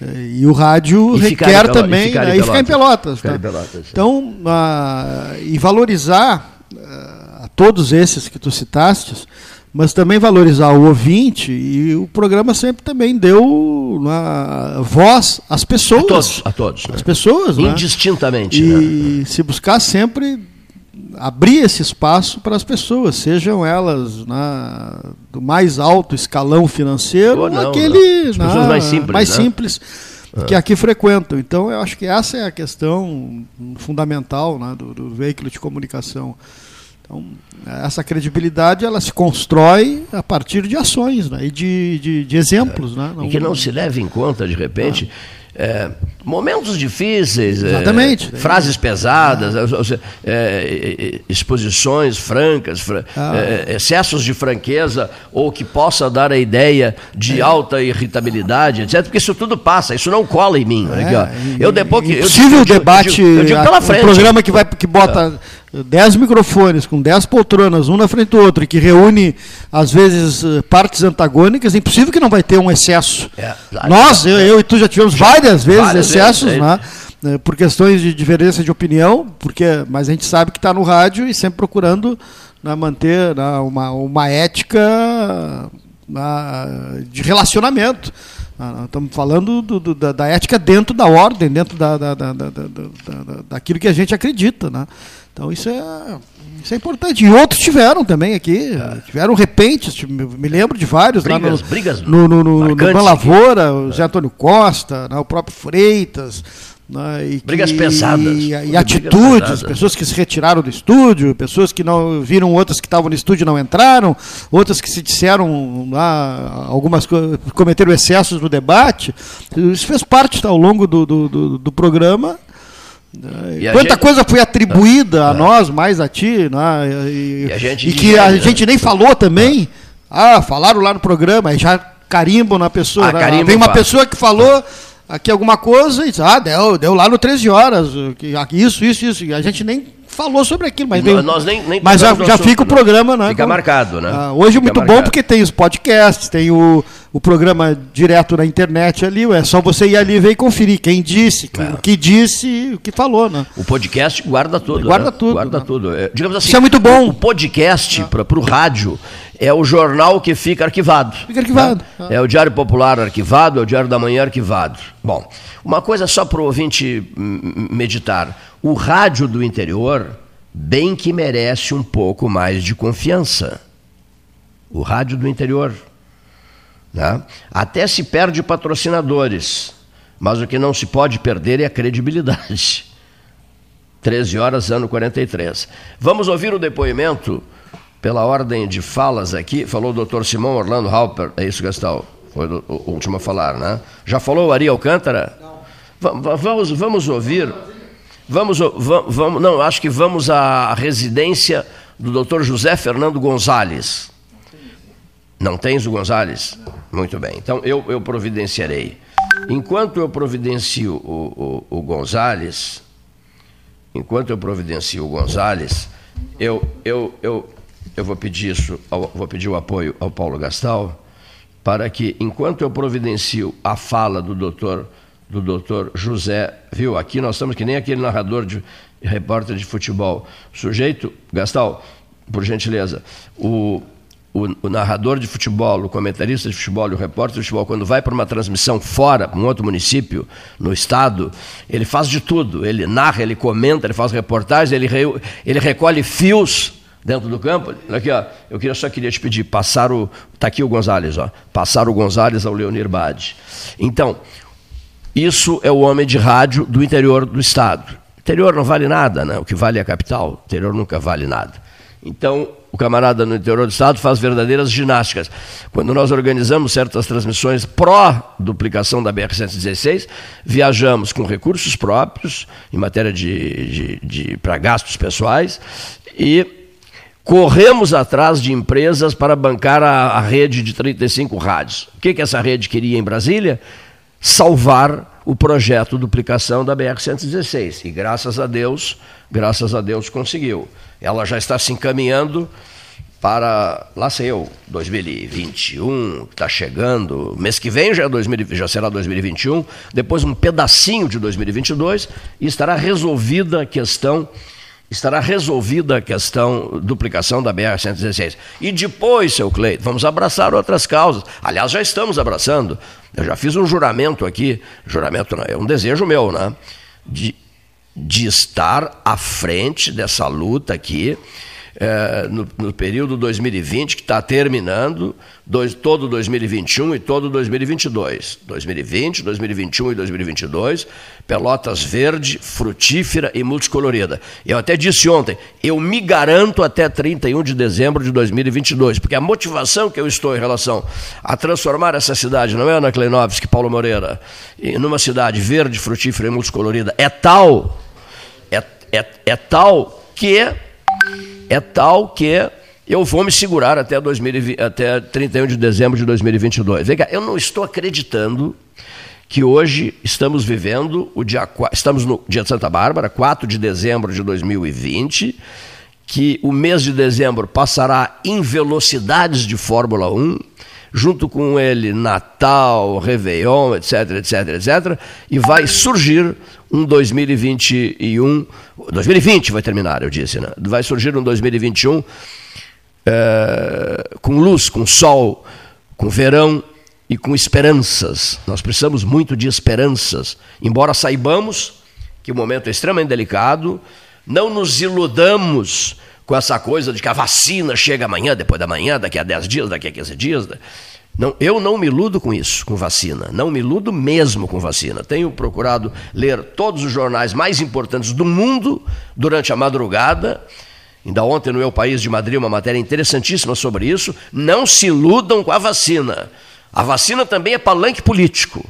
E o rádio E requer em também e ficar em né? e ficar em Pelotas. Ficar tá? em Pelotas. Então, ah, e valorizar ah, a todos esses que tu citaste, mas também valorizar o ouvinte, e o programa sempre também deu uma voz às a pessoas. todos, a todos. né? Às pessoas, né? Indistintamente. né? E se buscar sempre abrir esse espaço para as pessoas, sejam elas né, do mais alto escalão financeiro Ou não, aquele né? As né, mais simples, mais né? simples que aqui frequentam. Então, eu acho que essa é a questão fundamental né, do, do veículo de comunicação. Então, essa credibilidade ela se constrói a partir de ações né, e de, de, de exemplos. Né? E que não se leve em conta, de repente, é, momentos difíceis, é, Exatamente. frases pesadas, é, seja, é, é, exposições francas, fra- Ah. é, excessos de franqueza, ou que possa dar a ideia de alta irritabilidade, etc. Porque isso tudo passa, isso não cola em mim. Aqui. É, e- Eu depois que. eu Impossível digo- eu o digo- debate, Eu digo, eu pela frente. um programa que, vai, que bota 10 microfones com 10 poltronas, um na frente do outro, e que reúne, às vezes, eh, partes antagônicas, é impossível que não vai ter um excesso. É, claro. Nós, eu, eu e tu já tivemos várias vezes várias excessos, vezes, é né? Eh, Por questões de diferença de opinião, porque, mas a gente sabe que está no rádio e sempre procurando né, manter né, uma, uma ética né, de relacionamento. Ah, Estamos falando do- do- da, da ética dentro da ordem, dentro da, da, da, da- da- da- daquilo que a gente acredita. Né? Então isso é, isso é importante. E outros tiveram também aqui, tiveram repentes, me lembro de vários lá Brigas- no, brigas no, no, no, no Lavoura, o Zé Antônio Costa, né, o próprio Freitas. né, e Brigas que- pesadas. E, e atitudes, pesadas. pessoas que se retiraram do estúdio, pessoas que não viram outras que estavam no estúdio e não entraram, outras que se disseram lá, algumas co- cometeram excessos no debate. Isso fez parte tá, ao longo do, do, do- do programa. E Quanta gente- coisa foi atribuída a nós, mais a ti, né, e, E e que a né? gente nem falou também. Ah, falaram lá no programa, já carimbam na pessoa. Ah, né? carimbam, Vem uma pessoa que falou aqui alguma coisa e diz, ah, deu, deu lá no 13 horas, ah, isso, isso, isso. E a gente nem falou sobre aquilo, mas, Nós- veio- nós nem- nem mas já, já assunto, fica o né? programa, né? Fica marcado, né? Ah, hoje é Fica muito bom marcado. porque tem os podcasts, tem o, o programa direto na internet ali, é só você ir ali e ver e conferir quem disse, É. o que disse, o que falou, né? O podcast guarda tudo. Guarda né? tudo, Guarda né? tudo. É, digamos assim, Isso é muito bom. O, o podcast para o rádio é o jornal que fica arquivado. Fica arquivado. né? É o Diário Popular arquivado, é o Diário da Manhã arquivado. Bom, uma coisa só para o ouvinte meditar. O rádio do interior, bem que merece um pouco mais de confiança. O rádio do interior. Né? Até se perde patrocinadores, mas o que não se pode perder é a credibilidade. 13 horas, ano 43. Vamos ouvir o depoimento pela ordem de falas aqui, falou o doutor Simão Orlando Halper, é isso, Gastal? Foi o, último a falar, né? Já falou o Ari Alcântara? Não. vamos, vamos ouvir. Vamos, vamos, não, acho que vamos à residência do doutor José Fernando Gonzalez. Não tens o Gonzalez? Muito bem. Então eu, eu providenciarei. Enquanto eu providencio o, o, o Gonzalez, enquanto eu providencio o Gonzalez, eu, eu, eu, eu vou pedir isso, vou pedir o apoio ao Paulo Gastal, para que, enquanto eu providencio a fala do doutor, do doutor José, viu? Aqui nós estamos que nem aquele narrador de repórter de futebol. Sujeito, Gastal, por gentileza, o, o, o, narrador de futebol, o comentarista de futebol, o repórter de futebol, quando vai para uma transmissão fora, para um outro município, no estado, ele faz de tudo. Ele narra, ele comenta, ele faz reportagens, ele, re, ele recolhe fios dentro do campo. Aqui, ó, eu queria, só queria te pedir, passar o. Está aqui o Gonzalez, ó. Passar o Gonzalez ao Leonir Bade. Então, isso é o homem de rádio do interior do estado. Interior não vale nada, né? O que vale é a capital. Interior nunca vale nada. Então, o camarada no interior do estado faz verdadeiras ginásticas. Quando nós organizamos certas transmissões pró-duplicação da BR-116, viajamos com recursos próprios, em matéria de, de, de para gastos pessoais, e corremos atrás de empresas para bancar a, a rede de 35 rádios. O que, que essa rede queria em Brasília? Salvar o projeto duplicação da BR-116. E graças a Deus, graças a Deus conseguiu ela já está se encaminhando para, lá sei eu, 2021, está chegando, mês que vem já, é 2000, já será 2021, depois um pedacinho de 2022 e estará resolvida a questão estará resolvida a questão duplicação da BR-116. E depois, seu Cleito, vamos abraçar outras causas. Aliás, já estamos abraçando. Eu já fiz um juramento aqui, juramento não, é um desejo meu, né? De de estar à frente dessa luta aqui, é, no, no, período 2020, que está terminando, dois, todo 2021 e todo 2022. 2020, 2021 e 2022, Pelotas verde, frutífera e multicolorida. Eu até disse ontem, eu me garanto até 31 de dezembro de 2022, porque a motivação que eu estou em relação a transformar essa cidade, não é Ana Kleinovski, Paulo Moreira, numa cidade verde, frutífera e multicolorida, é tal é, é tal que é tal que eu vou me segurar até, 2020, até 31 de dezembro de 2022. Vem cá, eu não estou acreditando que hoje estamos vivendo o dia estamos no dia de Santa Bárbara, 4 de dezembro de 2020, que o mês de dezembro passará em velocidades de Fórmula 1 junto com ele Natal, Réveillon, etc, etc, etc, e vai surgir um 2021, 2020 vai terminar, eu disse, né? Vai surgir um 2021 é, com luz, com sol, com verão e com esperanças. Nós precisamos muito de esperanças, embora saibamos que o momento é extremamente delicado, não nos iludamos com essa coisa de que a vacina chega amanhã, depois da manhã, daqui a 10 dias, daqui a 15 dias. Não, eu não me iludo com isso, com vacina. Não me iludo mesmo com vacina. Tenho procurado ler todos os jornais mais importantes do mundo durante a madrugada. Ainda ontem no meu país de Madrid, uma matéria interessantíssima sobre isso. Não se iludam com a vacina. A vacina também é palanque político.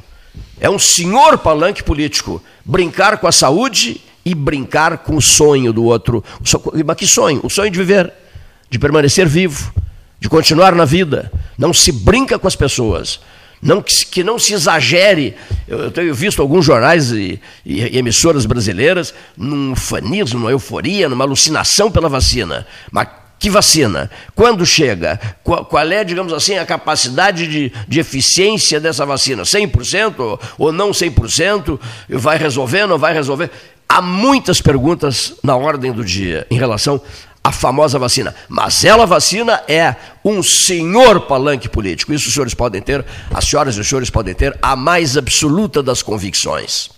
É um senhor palanque político. Brincar com a saúde e brincar com o sonho do outro. Mas que sonho? O sonho de viver, de permanecer vivo, de continuar na vida. Não se brinca com as pessoas. Não, que, não se exagere. Eu, eu, tenho visto alguns jornais e, e, e emissoras brasileiras num fanismo, numa euforia, numa alucinação pela vacina. Mas que vacina? Quando chega? Qual, qual, é, digamos assim, a capacidade de, de eficiência dessa vacina? 100% ou não 100%? Vai resolver, não vai resolver? Há muitas perguntas na ordem do dia em relação à famosa vacina. Mas ela vacina é um senhor palanque político. Isso os senhores podem ter, as senhoras e os senhores podem ter a mais absoluta das convicções.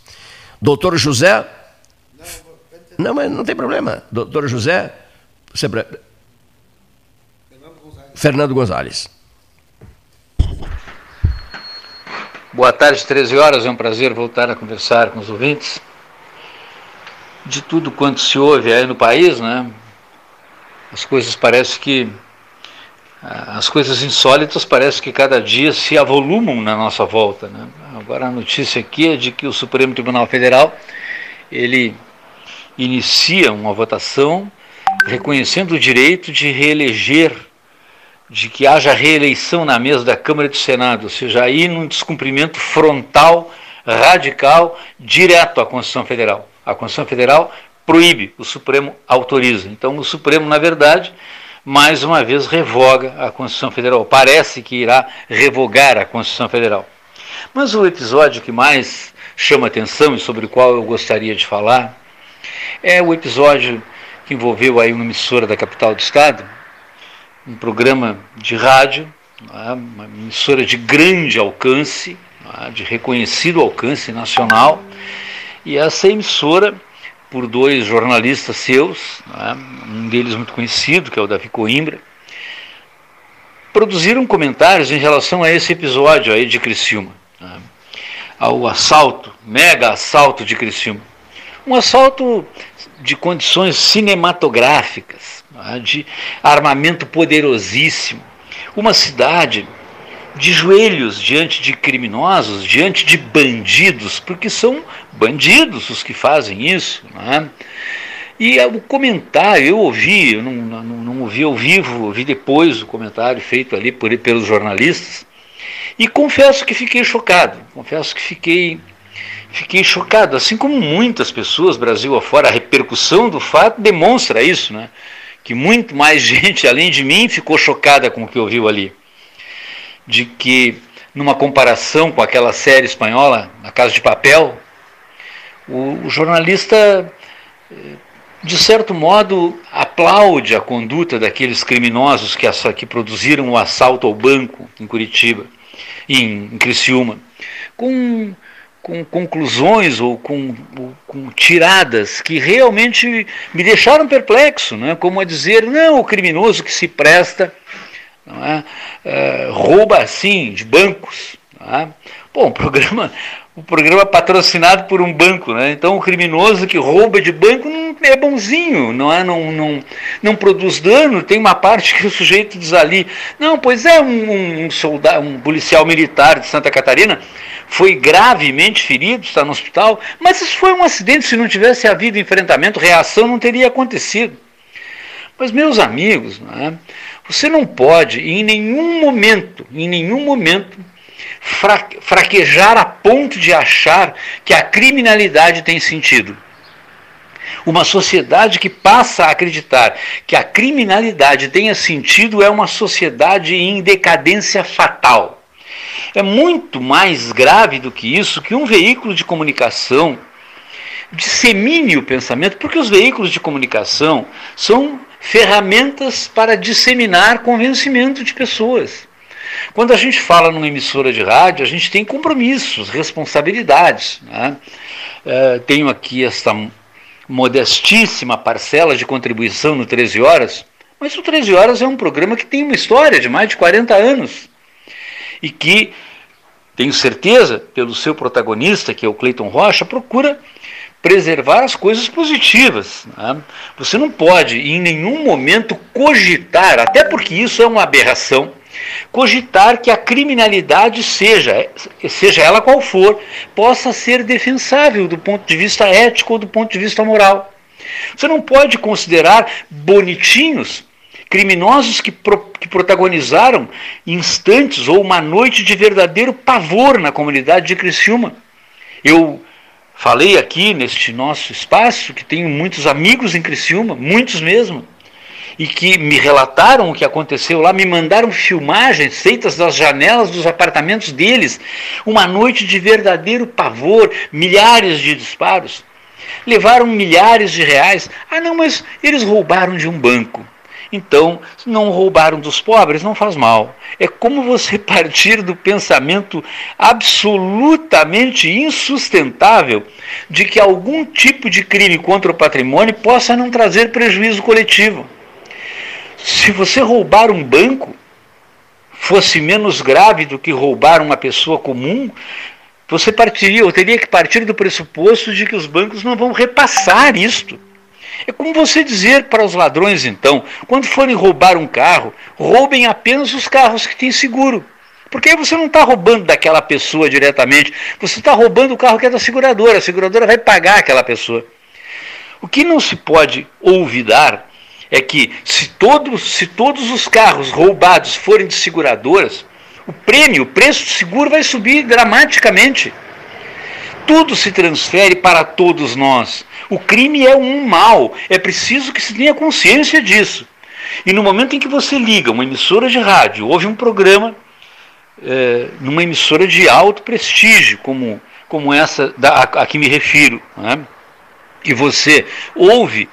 Doutor José. Não, mas não tem problema. Doutor José. Sempre... Fernando Gonzalez. Boa tarde, 13 horas. É um prazer voltar a conversar com os ouvintes de tudo quanto se ouve aí no país, né? As coisas parecem que as coisas insólitas parece que cada dia se avolumam na nossa volta. Né? Agora a notícia aqui é de que o Supremo Tribunal Federal ele inicia uma votação reconhecendo o direito de reeleger, de que haja reeleição na mesa da Câmara e do Senado, ou seja, aí num descumprimento frontal, radical, direto à Constituição Federal. A Constituição Federal proíbe, o Supremo autoriza. Então o Supremo, na verdade, mais uma vez revoga a Constituição Federal. Parece que irá revogar a Constituição Federal. Mas o episódio que mais chama atenção e sobre o qual eu gostaria de falar é o episódio que envolveu aí uma emissora da capital do estado, um programa de rádio, é? uma emissora de grande alcance, é? de reconhecido alcance nacional, e essa emissora por dois jornalistas seus, né, um deles muito conhecido, que é o Davi Coimbra, produziram comentários em relação a esse episódio aí de Criciúma, né, ao assalto, mega assalto de Criciúma. Um assalto de condições cinematográficas, né, de armamento poderosíssimo. Uma cidade de joelhos diante de criminosos, diante de bandidos, porque são bandidos os que fazem isso. Né? E o comentário, eu ouvi, eu não, não, não ouvi ao vivo, ouvi depois o comentário feito ali por, pelos jornalistas, e confesso que fiquei chocado, confesso que fiquei, fiquei chocado, assim como muitas pessoas, Brasil afora, a repercussão do fato demonstra isso, né? que muito mais gente, além de mim, ficou chocada com o que ouviu ali de que, numa comparação com aquela série espanhola, A Casa de Papel, o, o jornalista, eh, de certo modo, aplaude a conduta daqueles criminosos que, que produziram o assalto ao banco em Curitiba, em, em Criciúma, com com conclusões ou com, com, tiradas que realmente me deixaram perplexo, né? como a dizer, não, o criminoso que se presta é? é rouba assim de bancos. É? Bom, o programa, o programa patrocinado por um banco, né? então o criminoso que rouba de banco não é bonzinho, não, é? não, não, não produz dano, tem uma parte que o sujeito diz ali, não, pois é, um, um, soldado, um policial militar de Santa Catarina foi gravemente ferido, está no hospital, mas isso foi um acidente, se não tivesse havido enfrentamento, reação não teria acontecido. Mas, meus amigos, não é? Você não pode, em nenhum momento, em nenhum momento, fraquejar a ponto de achar que a criminalidade tem sentido. Uma sociedade que passa a acreditar que a criminalidade tenha sentido é uma sociedade em decadência fatal. É muito mais grave do que isso que um veículo de comunicação dissemine o pensamento, porque os veículos de comunicação são ferramentas para disseminar convencimento de pessoas. Quando a gente fala numa emissora de rádio, a gente tem compromissos, responsabilidades. Né? É, tenho aqui esta modestíssima parcela de contribuição no 13 Horas, mas o 13 Horas é um programa que tem uma história de mais de 40 anos e que, tenho certeza, pelo seu protagonista, que é o Cleiton Rocha, procura preservar as coisas positivas. Né? Você não pode, em nenhum momento, cogitar, até porque isso é uma aberração, cogitar que a criminalidade seja, seja ela qual for, possa ser defensável do ponto de vista ético ou do ponto de vista moral. Você não pode considerar bonitinhos criminosos que, pro, que protagonizaram instantes ou uma noite de verdadeiro pavor na comunidade de Criciúma. Eu Falei aqui neste nosso espaço que tenho muitos amigos em Criciúma, muitos mesmo, e que me relataram o que aconteceu lá, me mandaram filmagens feitas das janelas dos apartamentos deles, uma noite de verdadeiro pavor, milhares de disparos. Levaram milhares de reais. Ah, não, mas eles roubaram de um banco. Então, não roubaram dos pobres, não faz mal. É como você partir do pensamento absolutamente insustentável de que algum tipo de crime contra o patrimônio possa não trazer prejuízo coletivo. Se você roubar um banco fosse menos grave do que roubar uma pessoa comum, você partiria, ou teria que partir do pressuposto de que os bancos não vão repassar isto É como você dizer para os ladrões, então, quando forem roubar um carro, roubem apenas os carros que têm seguro. Porque aí você não está roubando daquela pessoa diretamente, você está roubando o carro que é da seguradora, a seguradora vai pagar aquela pessoa. O que não se pode olvidar é que se todos, se todos os carros roubados forem de seguradoras, o prêmio, o preço do seguro vai subir dramaticamente. Tudo se transfere para todos nós. O crime é um mal, é preciso que se tenha consciência disso. E no momento em que você liga uma emissora de rádio, ouve um programa é, numa emissora de alto prestígio, como, como essa da, a, a que me refiro, né? e você ouve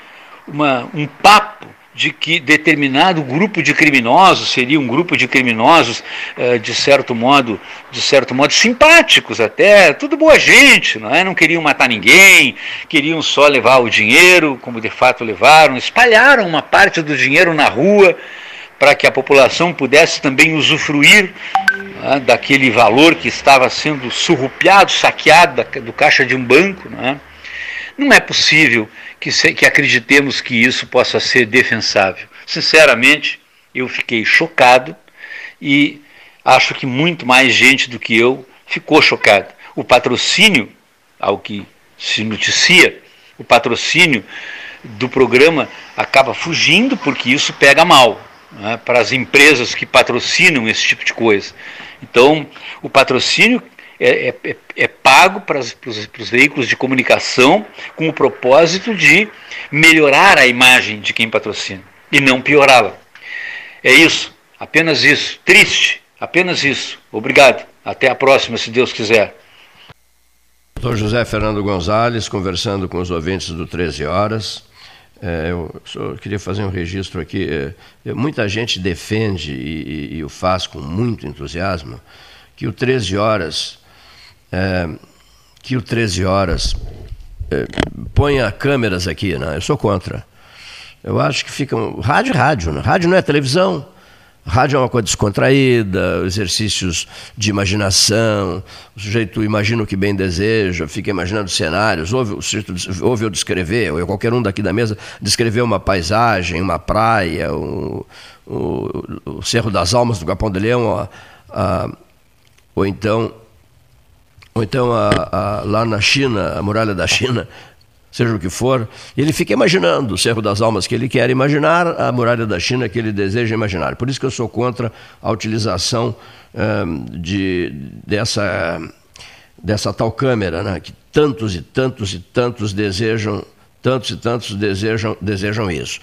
uma, um papo de que determinado grupo de criminosos seria um grupo de criminosos eh, de certo modo de certo modo simpáticos até tudo boa gente não é não queriam matar ninguém queriam só levar o dinheiro como de fato levaram espalharam uma parte do dinheiro na rua para que a população pudesse também usufruir né, daquele valor que estava sendo surrupiado saqueado do caixa de um banco não é? Não é possível que, se, que acreditemos que isso possa ser defensável. Sinceramente, eu fiquei chocado e acho que muito mais gente do que eu ficou chocada. O patrocínio, ao que se noticia, o patrocínio do programa acaba fugindo porque isso pega mal né, para as empresas que patrocinam esse tipo de coisa. Então, o patrocínio é, é, é, é pago para, os, veículos de comunicação com o propósito de melhorar a imagem de quem patrocina e não piorá-la. É isso, apenas isso. Triste, apenas isso. Obrigado. Até a próxima, se Deus quiser. Doutor José Fernando Gonzalez, conversando com os ouvintes do 13 Horas. É, eu só queria fazer um registro aqui. É, muita gente defende e, e, e, o faz com muito entusiasmo que o 13 Horas é, que o 13 horas é, ponha câmeras aqui, né? eu sou contra. Eu acho que fica. Rádio é rádio, né? rádio não é televisão. Rádio é uma coisa descontraída, exercícios de imaginação, o sujeito imagina o que bem deseja, fica imaginando cenários, ouve, o sujeito, ouve eu descrever, ou qualquer um daqui da mesa, descrever uma paisagem, uma praia, o, o, o Cerro das Almas do Capão de Leão, a, a, ou então ou então a, a, lá na China, a muralha da China, seja o que for, ele fica imaginando o Cerro das Almas que ele quer imaginar, a muralha da China que ele deseja imaginar. Por isso que eu sou contra a utilização hum, de, dessa, dessa tal câmera, né, que tantos e tantos e tantos desejam, tantos e tantos desejam, desejam isso.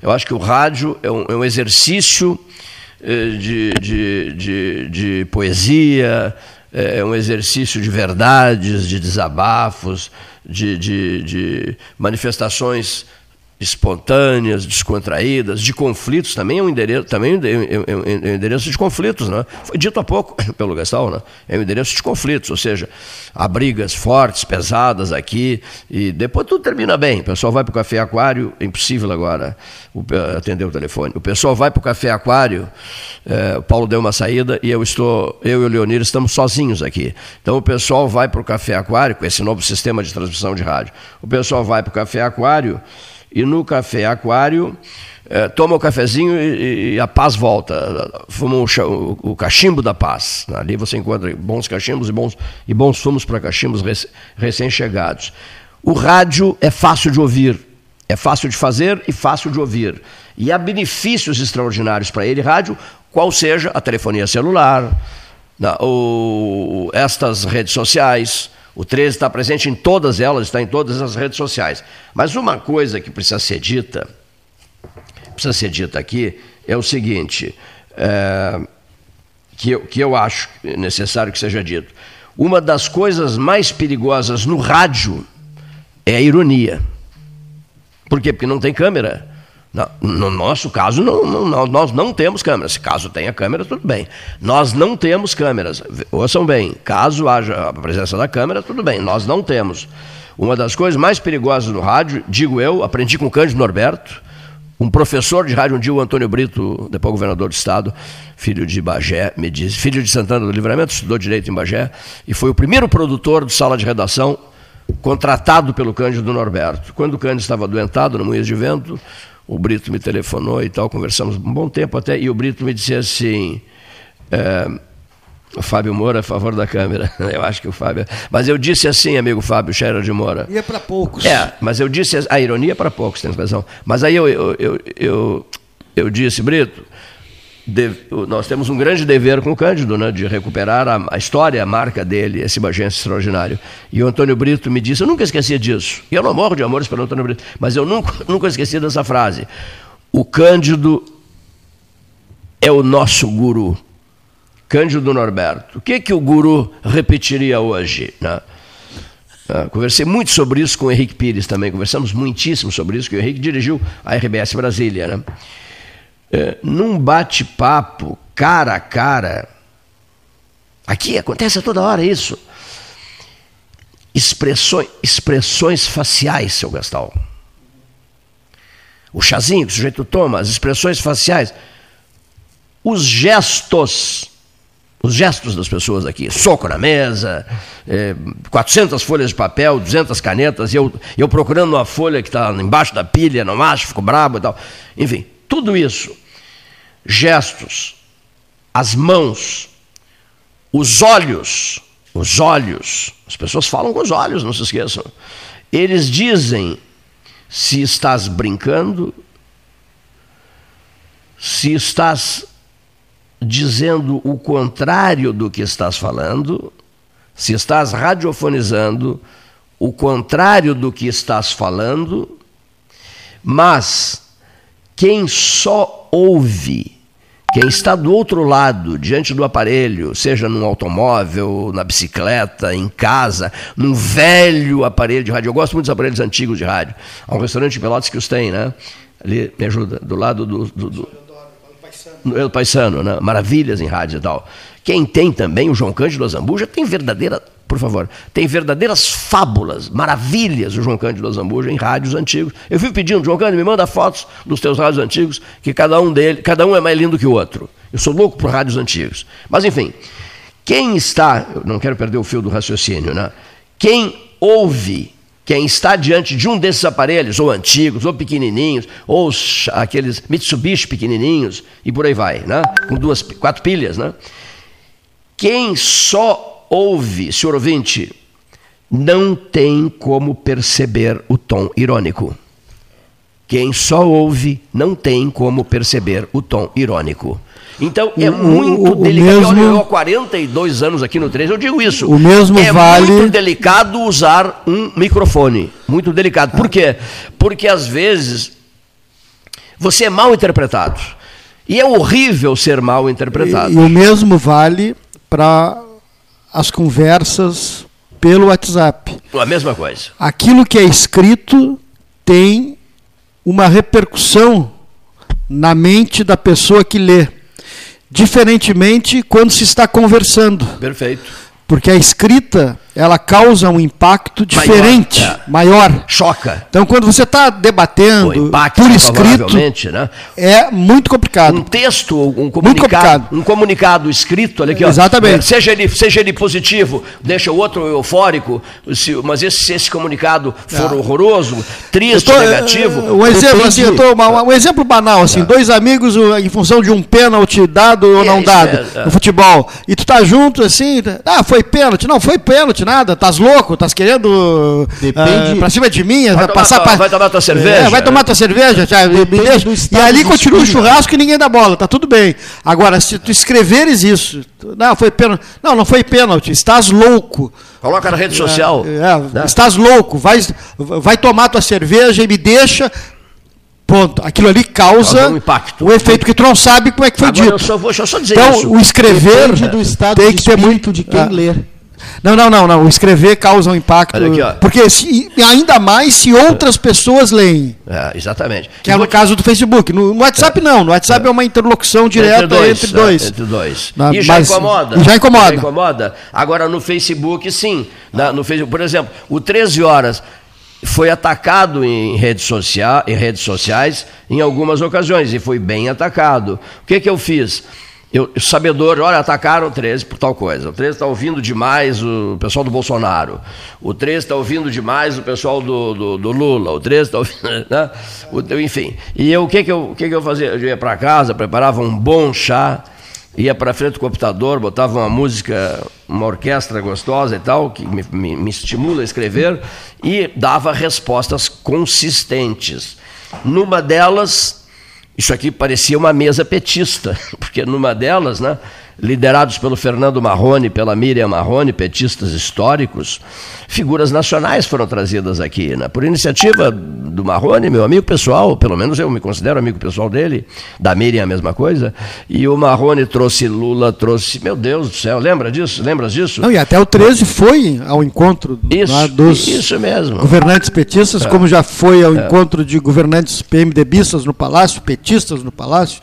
Eu acho que o rádio é um, é um exercício eh, de, de, de, de poesia, é, é um exercício de verdades, de desabafos, de, de, de manifestações espontâneas, descontraídas, de conflitos, também é um endereço, também é um endereço de conflitos, né? Foi dito há pouco pelo Gastal, né? É um endereço de conflitos, ou seja, há brigas fortes, pesadas aqui, e depois tudo termina bem. O pessoal vai para o café aquário, é impossível agora atender o telefone. O pessoal vai para o café aquário, é, o Paulo deu uma saída e eu estou, eu e o Leonir estamos sozinhos aqui. Então o pessoal vai para o café aquário, com esse novo sistema de transmissão de rádio. O pessoal vai para o café aquário e no café aquário é, toma o cafezinho e, e, a paz volta. Fuma o, o, o, cachimbo da paz. Ali você encontra bons cachimbos e bons, e bons fumos para cachimbos recém-chegados. O rádio é fácil de ouvir, é fácil de fazer e fácil de ouvir. E há benefícios extraordinários para ele, rádio, qual seja a telefonia celular, na, estas redes sociais, o 13 está presente em todas elas, está em todas as redes sociais. Mas uma coisa que precisa ser dita, precisa ser dita aqui, é o seguinte, é, que, eu, que eu acho necessário que seja dito. Uma das coisas mais perigosas no rádio é a ironia. Por quê? Porque não tem câmera. No nosso caso, não, não, nós não temos câmeras. Caso tenha câmera, tudo bem. Nós não temos câmeras. Ouçam bem, caso haja a presença da câmera, tudo bem. Nós não temos. Uma das coisas mais perigosas no rádio, digo eu, aprendi com o Cândido Norberto, um professor de rádio um dia, o Antônio Brito, depois governador do estado, filho de Bagé, me disse, filho de Santana do Livramento, estudou direito em Bagé, e foi o primeiro produtor de sala de redação contratado pelo Cândido Norberto. Quando o Cândido estava adoentado no Moinhos de Vento, o Brito me telefonou e tal, conversamos um bom tempo até, e o Brito me disse assim. É, o Fábio Moura a favor da câmera. Eu acho que o Fábio. Mas eu disse assim, amigo Fábio Scherer de Moura. E é para poucos. É, mas eu disse. A ironia é para poucos, tem razão. Mas aí eu, eu, eu, eu, eu disse, Brito, nós temos um grande dever com o Cândido, né, de recuperar a, a história, a marca dele, esse bagense extraordinário. E o Antônio Brito me disse, eu nunca esqueci disso. E eu não morro de amores pelo Antônio Brito, mas eu nunca, nunca esqueci dessa frase. O Cândido é o nosso guru. Cândido Norberto. O que, que o guru repetiria hoje? Né? Ah, conversei muito sobre isso com o Henrique Pires também, conversamos muitíssimo sobre isso, que o Henrique dirigiu a RBS Brasília. Né? É, num bate-papo, cara a cara, aqui acontece toda hora isso. Expressões, expressões faciais, seu Gastal. O chazinho que o sujeito toma, as expressões faciais, os gestos os gestos das pessoas aqui, soco na mesa, é, 400 folhas de papel, 200 canetas, e eu, eu procurando uma folha que está embaixo da pilha, não acho, fico brabo e tal. Enfim, tudo isso, gestos, as mãos, os olhos, os olhos, as pessoas falam com os olhos, não se esqueçam. Eles dizem se estás brincando, se estás dizendo o contrário do que estás falando, se estás radiofonizando o contrário do que estás falando, mas quem só ouve, quem está do outro lado, diante do aparelho, seja num automóvel, na bicicleta, em casa, num velho aparelho de rádio. Eu gosto muito dos aparelhos antigos de rádio. Há um restaurante em Pelotas que os tem, né? Ali, me ajuda, do lado do, do, do El Paisano, né? maravilhas em rádio e tal. Quem tem também, o João Cândido Azambuja, tem verdadeira, por favor, tem verdadeiras fábulas, maravilhas, o João Cândido Azambuja em rádios antigos. Eu fico pedindo, João Cândido, me manda fotos dos teus rádios antigos, que cada um dele, cada um é mais lindo que o outro. Eu sou louco por rádios antigos. Mas enfim, quem está, eu não quero perder o fio do raciocínio, né? Quem ouve quem está diante de um desses aparelhos, ou antigos, ou pequenininhos, ou aqueles Mitsubishi pequenininhos, e por aí vai, né? com duas, quatro pilhas, né? quem só ouve, senhor ouvinte, não tem como perceber o tom irônico. Quem só ouve não tem como perceber o tom irônico. Então é muito o, delicado. Mesmo, eu, há 42 anos aqui no 3, eu digo isso. O mesmo é vale. É muito delicado usar um microfone. Muito delicado. Por quê? Porque às vezes você é mal interpretado. E é horrível ser mal interpretado. E, e o mesmo vale para as conversas pelo WhatsApp. A mesma coisa. Aquilo que é escrito tem uma repercussão na mente da pessoa que lê. Diferentemente quando se está conversando. Perfeito. Porque a escrita, ela causa um impacto diferente, maior. É. maior. Choca. Então, quando você está debatendo por escrito, né? é muito complicado. Um texto, um comunicado, um comunicado escrito, olha aqui, ó, Exatamente. seja, ele, seja ele positivo, deixa o outro eufórico, mas esse, se esse comunicado for é. horroroso, triste, tô, negativo... Um exemplo, assim, eu tô, uma, um exemplo banal, assim, é. dois amigos em função de um pênalti dado ou não dado é, no futebol, e tu tá junto, assim, ah, foi foi pênalti. Não, foi pênalti, nada. Tás louco, tás querendo Depende. Uh, pra cima de mim, vai passar tomar, pra... Vai tomar tua cerveja. É, vai tomar tua cerveja, já, me deixa. E ali continua o churrasco e ninguém dá bola, tá tudo bem. Agora, se tu escreveres isso, não, foi pênalti. Não, não foi pênalti, estás louco. Coloca na rede social. É, é? Estás louco, vai, vai tomar tua cerveja e me deixa Ponto. Aquilo ali causa, um impacto. o efeito que tu não sabe como é que foi Agora dito. Eu só vou eu só dizer então, isso. o escrever do estado tem que ter muito de quem ah. lê. Não, não, não, não. Escrever causa um impacto. Aqui, porque se, ainda mais se outras pessoas leem. É, exatamente. Que é no caso do Facebook. No, no WhatsApp é. não. No WhatsApp é. é uma interlocução direta entre dois. Entre dois. É, entre dois. Na, e já mas, incomoda. Já incomoda. Já incomoda. Agora no Facebook, sim. Na, no Facebook, por exemplo, o 13 horas foi atacado em redes, social, em redes sociais em algumas ocasiões e foi bem atacado. O que, que eu fiz? Eu, sabedor, olha, atacaram o 13 por tal coisa. O 13 está ouvindo demais o pessoal do Bolsonaro. O 13 está ouvindo demais o pessoal do, do, do Lula. O 13 está ouvindo. Né? O, enfim. E eu, o que, que, eu, o que, que eu fazia? Eu ia para casa, preparava um bom chá, ia para frente do computador, botava uma música, uma orquestra gostosa e tal, que me, me, me estimula a escrever, e dava respostas consistentes. Numa delas, isso aqui parecia uma mesa petista, porque numa delas, né, liderados pelo Fernando Marrone, pela Miriam Marrone, petistas históricos, figuras nacionais foram trazidas aqui, né? por iniciativa do Marrone, meu amigo pessoal, pelo menos eu me considero amigo pessoal dele, da Miriam a mesma coisa, e o Marrone trouxe Lula, trouxe, meu Deus do céu, lembra disso? Lembras disso? Não, e até o 13 foi ao encontro isso, lá, dos isso mesmo. governantes petistas, é. como já foi ao é. encontro de governantes PMDBistas no Palácio, petistas no Palácio,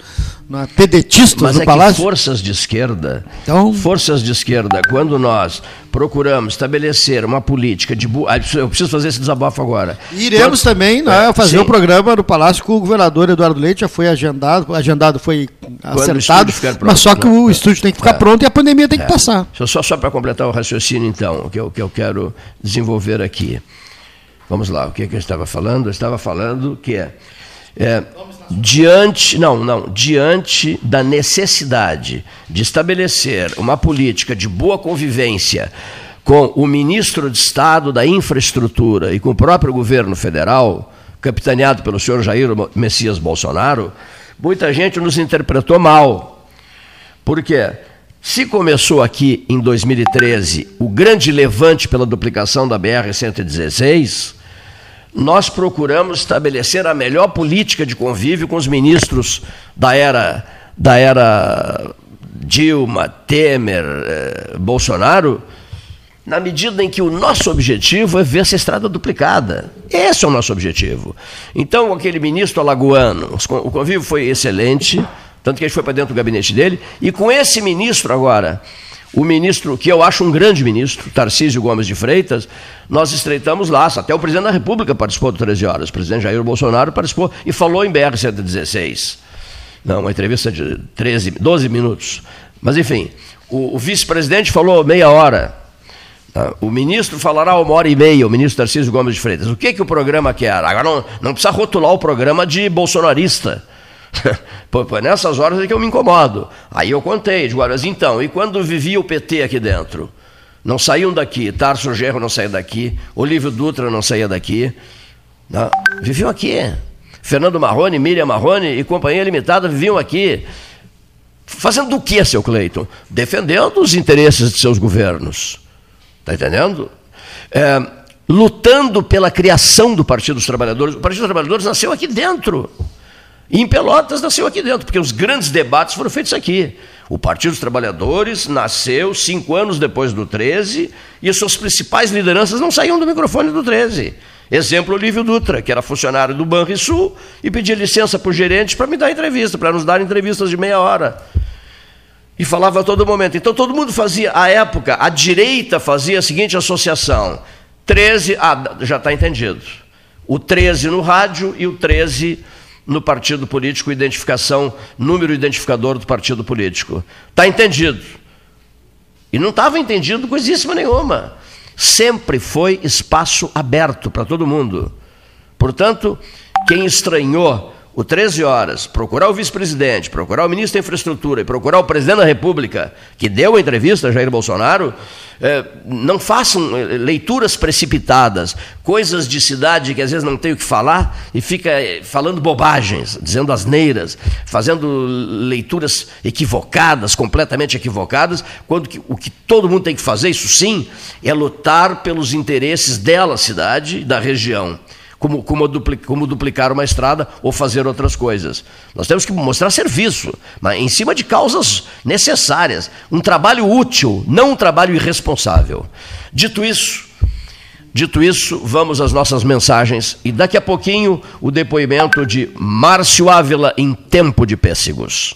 na pedetistas Mas no é Palácio. forças de esquerda, então... forças de esquerda, quando nós procuramos estabelecer uma política de. Bu... Ah, eu preciso fazer esse desabafo agora. E iremos quando... também né, é, fazer o um programa no Palácio com o governador Eduardo Leite, já foi agendado, agendado foi acertado, mas só que o estúdio tem que ficar é. pronto e a pandemia tem que é. passar. Só, só para completar o raciocínio, então, o que eu, que eu quero desenvolver aqui. Vamos lá, o que, que eu estava falando? Eu estava falando que é é, diante, não, não, diante da necessidade de estabelecer uma política de boa convivência com o ministro de Estado da Infraestrutura e com o próprio governo federal, capitaneado pelo senhor Jair Messias Bolsonaro, muita gente nos interpretou mal. Por quê? Se começou aqui em 2013 o grande levante pela duplicação da BR-116, nós procuramos estabelecer a melhor política de convívio com os ministros da era, da era Dilma, Temer, eh, Bolsonaro, na medida em que o nosso objetivo é ver essa estrada duplicada. Esse é o nosso objetivo. Então, aquele ministro alagoano, o convívio foi excelente, tanto que a gente foi para dentro do gabinete dele, e com esse ministro agora, o ministro, que eu acho um grande ministro, Tarcísio Gomes de Freitas, nós estreitamos laços. Até o presidente da República participou do 13 Horas. O presidente Jair Bolsonaro participou e falou em BR-116. Não, uma entrevista de 13, 12 minutos. Mas, enfim, o, o vice-presidente falou meia hora. Tá? O ministro falará uma hora e meia, o ministro Tarcísio Gomes de Freitas. O que, que o programa quer? Agora, não, não precisa rotular o programa de bolsonarista nessas horas é que eu me incomodo. Aí eu contei, digo, mas então, e quando vivia o PT aqui dentro? Não saíam daqui, Tarso Gerro não saía daqui, Olívio Dutra não saía daqui. Não, viviam aqui. Fernando Marrone, Miriam Marrone e Companhia Limitada viviam aqui. Fazendo do que, seu Cleiton? Defendendo os interesses de seus governos. Está entendendo? É, lutando pela criação do Partido dos Trabalhadores. O Partido dos Trabalhadores nasceu aqui dentro. E em Pelotas nasceu aqui dentro, porque os grandes debates foram feitos aqui. O Partido dos Trabalhadores nasceu cinco anos depois do 13 e suas principais lideranças não saíam do microfone do 13. Exemplo, Olívio Dutra, que era funcionário do Banrisul e pedia licença para o gerente para me dar entrevista, para nos dar entrevistas de meia hora. E falava a todo momento. Então todo mundo fazia, à época, a direita fazia a seguinte associação: 13, ah, já está entendido. O 13 no rádio e o 13 no partido político, identificação, número identificador do partido político. Está entendido. E não estava entendido coisíssima nenhuma. Sempre foi espaço aberto para todo mundo. Portanto, quem estranhou o 13 horas, procurar o vice-presidente, procurar o ministro da Infraestrutura e procurar o presidente da República, que deu a entrevista a Jair Bolsonaro, é, não façam é, leituras precipitadas, coisas de cidade que às vezes não tem o que falar e fica é, falando bobagens, dizendo asneiras, fazendo leituras equivocadas, completamente equivocadas, quando que, o que todo mundo tem que fazer, isso sim, é lutar pelos interesses dela, cidade, da região como, como, duplicar, como duplicar uma estrada ou fazer outras coisas. Nós temos que mostrar serviço, mas em cima de causas necessárias. Um trabalho útil, não um trabalho irresponsável. Dito isso, dito isso, vamos às nossas mensagens e daqui a pouquinho o depoimento de Márcio Ávila em tempo de pêssegos.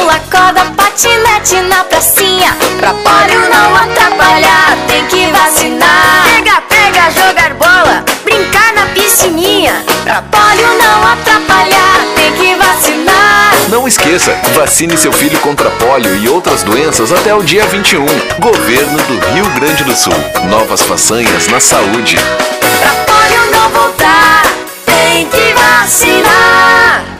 pula corda, patinete na pracinha Pra polio não atrapalhar, tem que vacinar Pega, pega, jogar bola, brincar na piscininha Pra polio não atrapalhar, tem que vacinar Não esqueça, vacine seu filho contra pólio e outras doenças até o dia 21. Governo do Rio Grande do Sul. Novas façanhas na saúde. Pra polio não voltar, tem que vacinar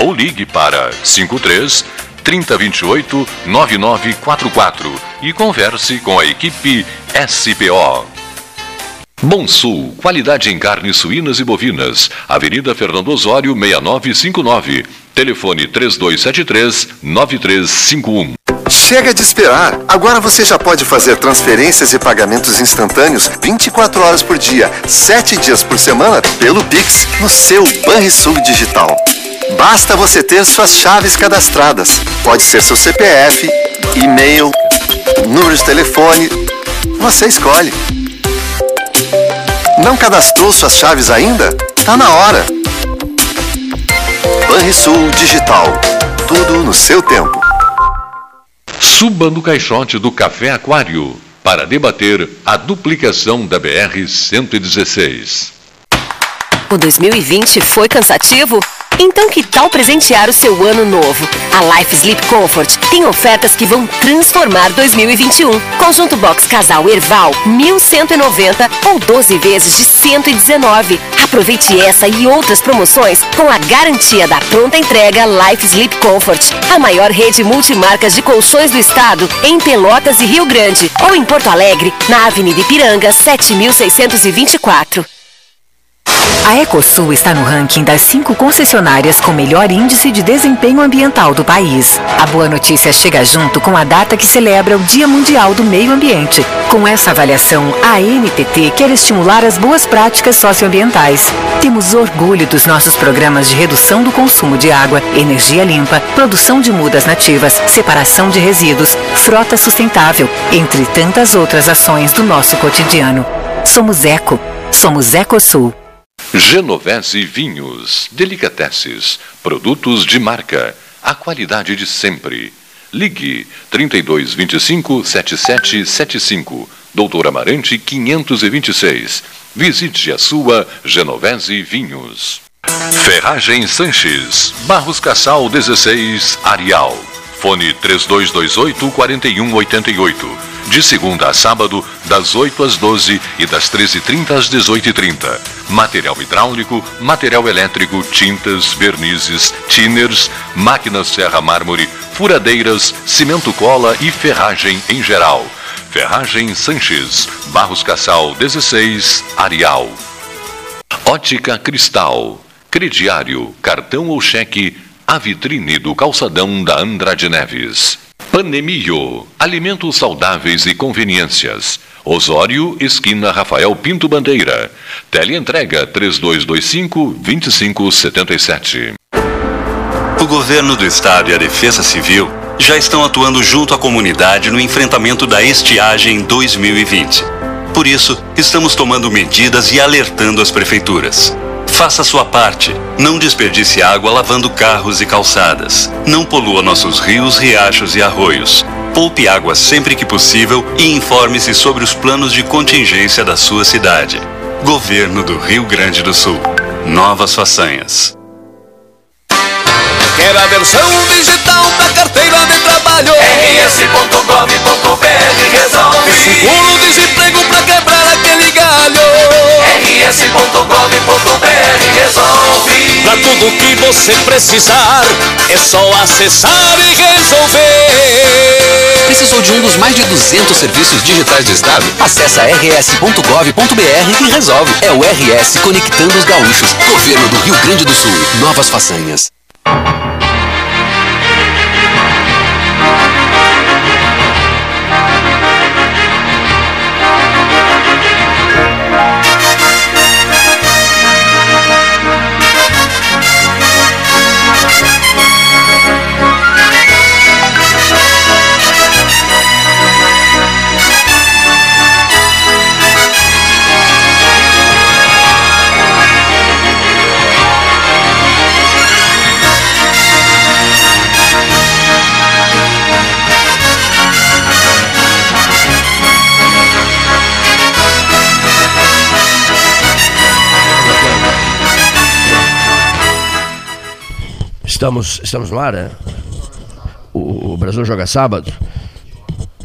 ou ligue para 53 3028 9944 e converse com a equipe SPO. Bom Sul, qualidade em carnes suínas e bovinas. Avenida Fernando Osório, 6959. Telefone 3273-9351. Chega de esperar! Agora você já pode fazer transferências e pagamentos instantâneos 24 horas por dia, 7 dias por semana, pelo Pix, no seu Banrisul Digital. Basta você ter suas chaves cadastradas. Pode ser seu CPF, e-mail, número de telefone. Você escolhe. Não cadastrou suas chaves ainda? Tá na hora. Banrisul Digital. Tudo no seu tempo. Suba no caixote do Café Aquário para debater a duplicação da BR-116. O 2020 foi cansativo? Então que tal presentear o seu ano novo? A Life Sleep Comfort tem ofertas que vão transformar 2021. Conjunto Box Casal Erval, 1190 ou 12 vezes de 119. Aproveite essa e outras promoções com a garantia da pronta entrega Life Sleep Comfort, a maior rede multimarcas de colchões do estado em Pelotas e Rio Grande ou em Porto Alegre, na Avenida Ipiranga, 7624. A Ecosul está no ranking das cinco concessionárias com melhor índice de desempenho ambiental do país. A boa notícia chega junto com a data que celebra o Dia Mundial do Meio Ambiente. Com essa avaliação, a NTT quer estimular as boas práticas socioambientais. Temos orgulho dos nossos programas de redução do consumo de água, energia limpa, produção de mudas nativas, separação de resíduos, frota sustentável, entre tantas outras ações do nosso cotidiano. Somos Eco. Somos Ecosul. Genovese Vinhos, Delicateces, produtos de marca, a qualidade de sempre. Ligue 3225 7775, Doutor Amarante 526. Visite a sua Genovese Vinhos. Ferragem Sanches, Barros Cassal 16, Arial. Fone 3228 4188. De segunda a sábado, das 8 às 12 e das 13h30 às 18h30. Material hidráulico, material elétrico, tintas, vernizes, tinners, máquinas serra mármore, furadeiras, cimento cola e ferragem em geral. Ferragem Sanches, Barros Cassal 16, Arial. Ótica Cristal, crediário, cartão ou cheque, a vitrine do calçadão da Andrade Neves. Panemio, alimentos saudáveis e conveniências. Osório, esquina Rafael Pinto Bandeira. Teleentrega 3225-2577. O governo do estado e a defesa civil já estão atuando junto à comunidade no enfrentamento da estiagem 2020. Por isso, estamos tomando medidas e alertando as prefeituras. Faça sua parte. Não desperdice água lavando carros e calçadas. Não polua nossos rios, riachos e arroios. Poupe água sempre que possível e informe-se sobre os planos de contingência da sua cidade. Governo do Rio Grande do Sul. Novas façanhas. Quer a versão digital da carteira de trabalho? rs.gov.br resolve. Seguro-desemprego pra quebrar aquele galho. rs.gov.br resolve. Pra tudo que você precisar, é só acessar e resolver. Precisou de um dos mais de 200 serviços digitais do Estado? Acesse rs.gov.br e resolve. É o RS Conectando os Gaúchos. Governo do Rio Grande do Sul. Novas façanhas. Estamos, estamos no ar, né? O, o Brasil joga sábado,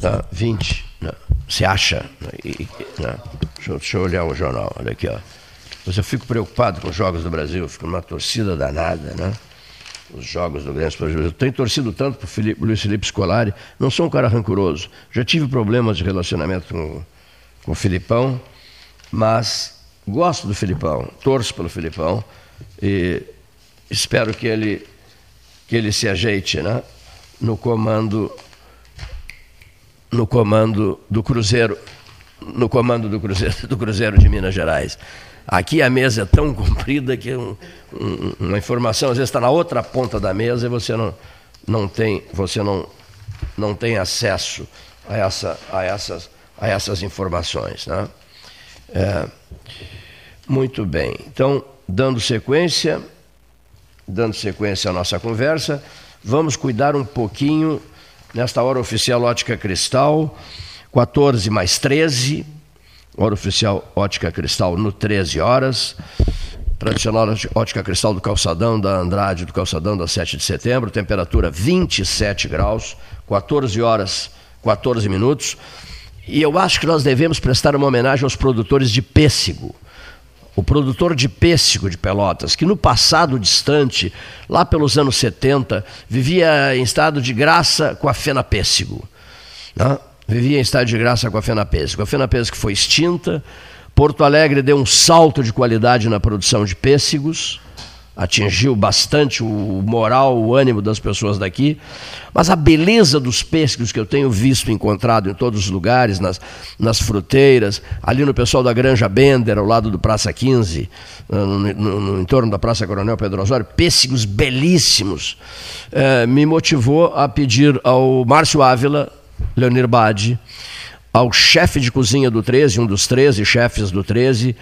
tá? 20, né? se acha. né? E- né? Deixa, eu, deixa eu olhar o jornal, olha aqui, ó. Mas eu fico preocupado com os jogos do Brasil, fico numa torcida danada, né? Os jogos do Grêmio Esportivo. Eu tenho torcido tanto para o Luiz Felipe Scolari, não sou um cara rancoroso. Já tive problemas de relacionamento com, com o Filipão, mas gosto do Filipão, torço pelo Filipão e espero que ele que ele se ajeite, né? No comando no comando do Cruzeiro, no comando do Cruzeiro, do Cruzeiro de Minas Gerais. Aqui a mesa é tão comprida que um- um- uma informação às vezes está na outra ponta da mesa e você não, não tem você não, não tem acesso a, essa, a, essas, a essas informações. Né? É, muito bem. Então, dando sequência, dando sequência à nossa conversa, vamos cuidar um pouquinho nesta hora oficial Ótica Cristal, 14 mais 13, hora oficial Ótica Cristal no 13 horas, tradicional Ótica Cristal do Calçadão, da Andrade, do Calçadão, da 7 de setembro, temperatura 27 graus, 14 horas 14 minutos, e eu acho que nós devemos prestar uma homenagem aos produtores de pêssego o produtor de pêssego de Pelotas, que no passado distante, lá pelos anos 70, vivia em estado de graça com a fena pêssego. né? Vivia em estado de graça com a fena pêssego. A fena pêssego foi extinta, Porto Alegre deu um salto de qualidade na produção de pêssegos, atingiu bastante o moral, o ânimo das pessoas daqui, mas a beleza dos pêssegos que eu tenho visto, encontrado em todos os lugares, nas, nas fruteiras, ali no pessoal da Granja Bender, ao lado do Praça 15, no, no- no entorno da Praça Coronel Pedro Osório, pêssegos belíssimos, eh, me motivou a pedir ao Márcio Ávila, Leonir Badi, ao chefe de cozinha do 13, um dos 13 chefes do 13,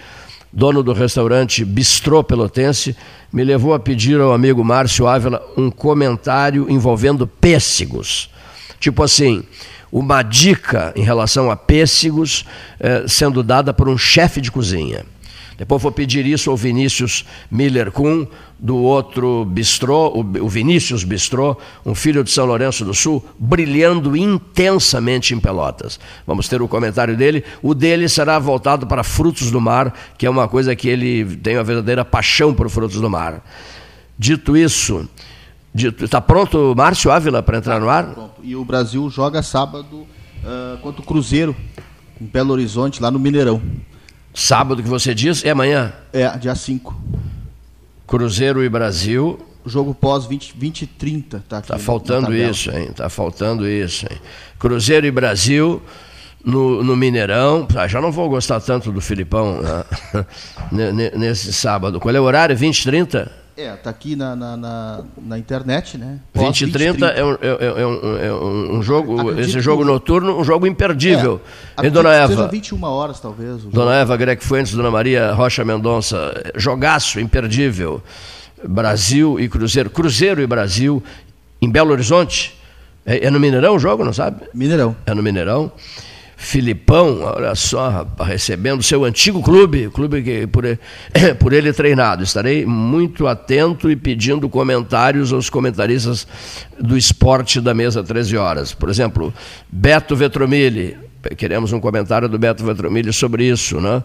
dono do restaurante Bistrô Pelotense, me levou a pedir ao amigo Márcio Ávila um comentário envolvendo pêssegos. Tipo assim, uma dica em relação a pêssegos eh, sendo dada por um chefe de cozinha. Depois vou pedir isso ao Vinícius Miller Kuhn, do outro bistrô, o Vinícius Bistrô, um filho de São Lourenço do Sul, brilhando intensamente em Pelotas. Vamos ter o comentário dele. O dele será voltado para frutos do mar, que é uma coisa que ele tem uma verdadeira paixão por frutos do mar. Dito isso, está pronto Márcio Ávila para entrar no ar? Pronto. E o Brasil joga sábado ah, contra o Cruzeiro, em Belo Horizonte, lá no Mineirão. Sábado que você diz é amanhã. É, dia 5. Cruzeiro e Brasil. Jogo pós 20, 20 e 30. Tá, aqui Tá na- na faltando isso, hein? Tá faltando isso, hein? Cruzeiro e Brasil no, no Mineirão. Ah, já não vou gostar tanto do Filipão né? Ne- ne- nesse sábado. Qual é o horário? 20 e 30? É, tá aqui na, na, na, na internet, né? 20 e 30 é um, é, é um, é um- um jogo, Acredito esse jogo que- noturno, um jogo imperdível. É, e Dona Eva? Seja 21 horas, talvez. Dona Eva Greg Fuentes, Dona Maria Rocha Mendonça, jogaço imperdível. Brasil e Cruzeiro. Cruzeiro e Brasil em Belo Horizonte. É, é no Mineirão o jogo, não sabe? Mineirão. É no Mineirão. Filipão, olha só, recebendo seu antigo clube, clube que por, por ele treinado. Estarei muito atento e pedindo comentários aos comentaristas do esporte da mesa 13 horas. Por exemplo, Beto Vetromilli, queremos um comentário do Beto Vetromilli sobre isso, né?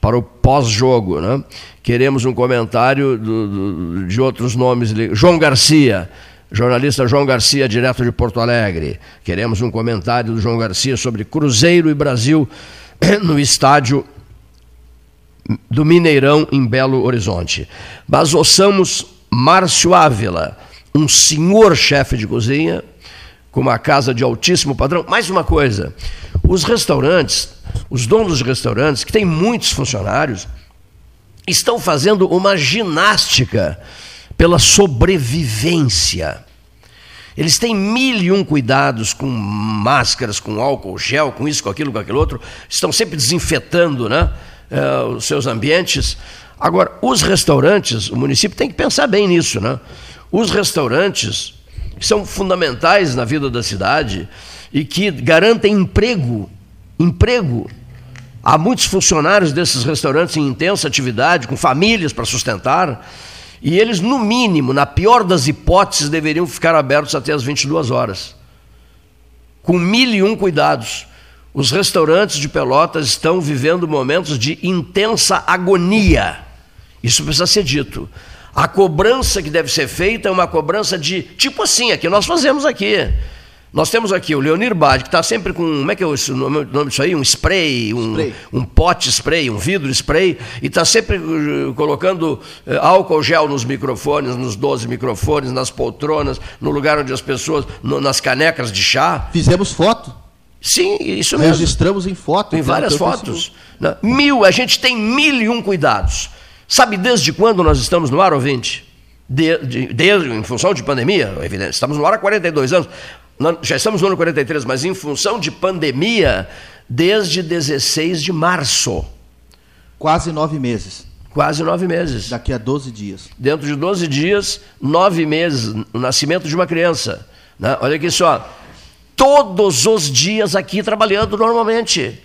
para o pós-jogo. Né? Queremos um comentário do, do, de outros nomes. João Garcia, jornalista João Garcia, direto de Porto Alegre. Queremos um comentário do João Garcia sobre Cruzeiro e Brasil no estádio do Mineirão, em Belo Horizonte. Mas ouçamos Márcio Ávila, um senhor chefe de cozinha, com uma casa de altíssimo padrão. Mais uma coisa: os restaurantes, os donos de restaurantes, que têm muitos funcionários, estão fazendo uma ginástica pela sobrevivência. Eles têm mil e um cuidados com máscaras, com álcool gel, com isso, com aquilo, com aquilo outro. Estão sempre desinfetando né, uh, os seus ambientes. Agora, os restaurantes, o município tem que pensar bem nisso. Né? Os restaurantes são fundamentais na vida da cidade e que garantem emprego. Emprego. Há muitos funcionários desses restaurantes em intensa atividade, com famílias para sustentar, e eles, no mínimo, na pior das hipóteses, deveriam ficar abertos até as 22 horas. Com mil e um cuidados. Os restaurantes de Pelotas estão vivendo momentos de intensa agonia. Isso precisa ser dito. A cobrança que deve ser feita é uma cobrança de tipo assim, a que nós fazemos aqui. Nós temos aqui o Leonir Bade, que está sempre com, como é que é o nome, nome disso aí? Um spray, um, spray. um pote spray, um vidro spray, e está sempre uh, colocando uh, álcool gel nos microfones, nos 12 microfones, nas poltronas, no lugar onde as pessoas, no, nas canecas de chá. Fizemos foto. Sim, isso mesmo. Registramos em foto. Em várias fotos. Né? Mil, a gente tem mil e um cuidados. Sabe desde quando nós estamos no ar, ouvinte? Desde, de, de, em função de pandemia, evidente. Estamos no ar há 42 anos já estamos no ano 43, mas em função de pandemia, desde 16 de março. Quase nove meses. Quase nove meses. Daqui a 12 dias. Dentro de 12 dias, nove meses, o nascimento de uma criança. Né? Olha aqui só. Todos os dias aqui trabalhando normalmente.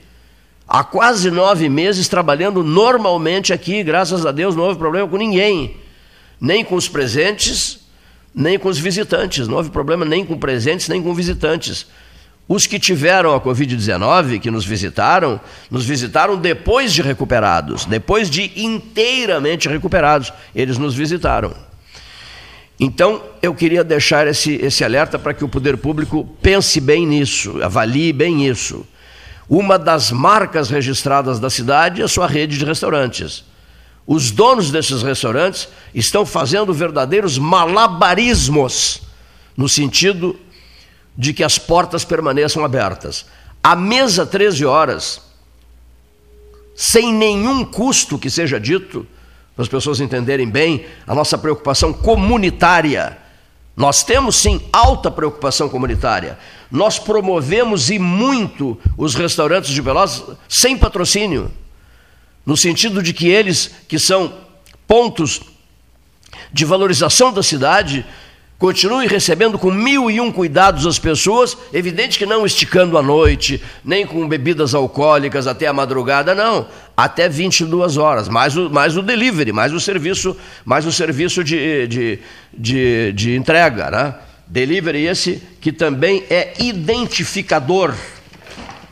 Há quase nove meses trabalhando normalmente aqui, graças a Deus, não houve problema com ninguém. Nem com os presentes, nem com os visitantes. Não houve problema nem com presentes, nem com visitantes. Os que tiveram a Covid-19, que nos visitaram, nos visitaram depois de recuperados, depois de inteiramente recuperados. Eles nos visitaram. Então, eu queria deixar esse, esse alerta para que o poder público pense bem nisso, avalie bem isso. Uma das marcas registradas da cidade é a sua rede de restaurantes. Os donos desses restaurantes estão fazendo verdadeiros malabarismos no sentido de que as portas permaneçam abertas. A mesa 13 horas, sem nenhum custo que seja dito, para as pessoas entenderem bem a nossa preocupação comunitária. Nós temos sim alta preocupação comunitária. Nós promovemos e muito os restaurantes de Pelotas sem patrocínio no sentido de que eles, que são pontos de valorização da cidade, continuem recebendo com mil e um cuidados as pessoas, evidente que não esticando a noite, nem com bebidas alcoólicas até a madrugada, não, até 22 horas, mais o, mais o delivery, mais o serviço, mais o serviço de, de, de, de entrega, né? Delivery esse que também é identificador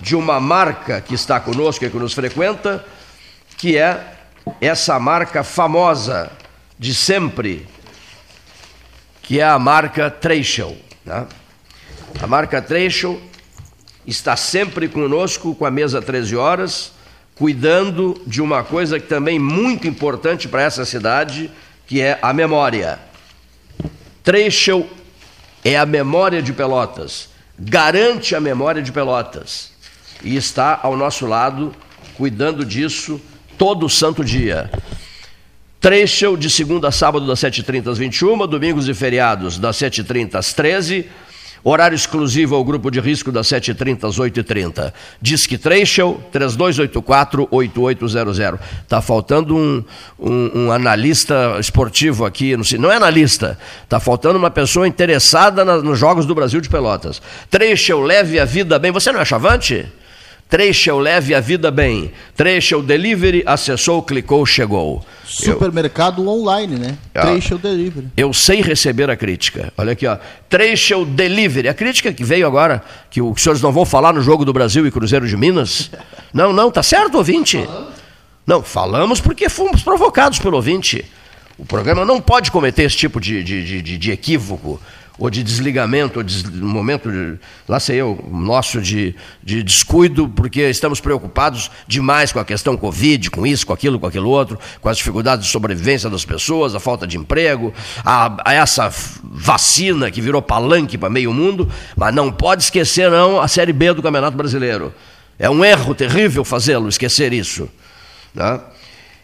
de uma marca que está conosco e que nos frequenta, que é essa marca famosa de sempre, que é a marca Treschel. Né? A marca Treschel está sempre conosco com a mesa 13 horas, cuidando de uma coisa que também é muito importante para essa cidade, que é a memória. Treschel é a memória de Pelotas, garante a memória de Pelotas e está ao nosso lado cuidando disso todo santo dia. Trecho de segunda a sábado das 7h30 às 21 domingos e feriados das 7h30 às 13 Horário exclusivo ao grupo de risco das 7h30 às 8h30. Disque Trecho 3284-8800. Está faltando um, um, um, analista esportivo aqui. Não é analista, está faltando uma pessoa interessada na, nos Jogos do Brasil de Pelotas. Trecho, leve a vida bem. Você não é chavante? Trecho leve a vida bem. Trecho delivery, acessou, clicou, chegou. Supermercado online, né? Ah. Trecho Delivery. Eu sei receber a crítica. Olha aqui, ó. Trecho Delivery. A crítica que veio agora, que os senhores não vão falar no Jogo do Brasil e Cruzeiro de Minas. Não, não, tá certo, ouvinte? Não, falamos porque fomos provocados pelo ouvinte. O programa não pode cometer esse tipo de, de- de- de equívoco, ou de desligamento, ou de momento, de, lá sei eu, nosso de, de descuido, porque estamos preocupados demais com a questão Covid, com isso, com aquilo, com aquilo outro, com as dificuldades de sobrevivência das pessoas, a falta de emprego, a, a essa vacina que virou palanque para meio mundo, mas não pode esquecer, não, a Série B do Campeonato Brasileiro. É um erro terrível fazê-lo, esquecer isso. Tá?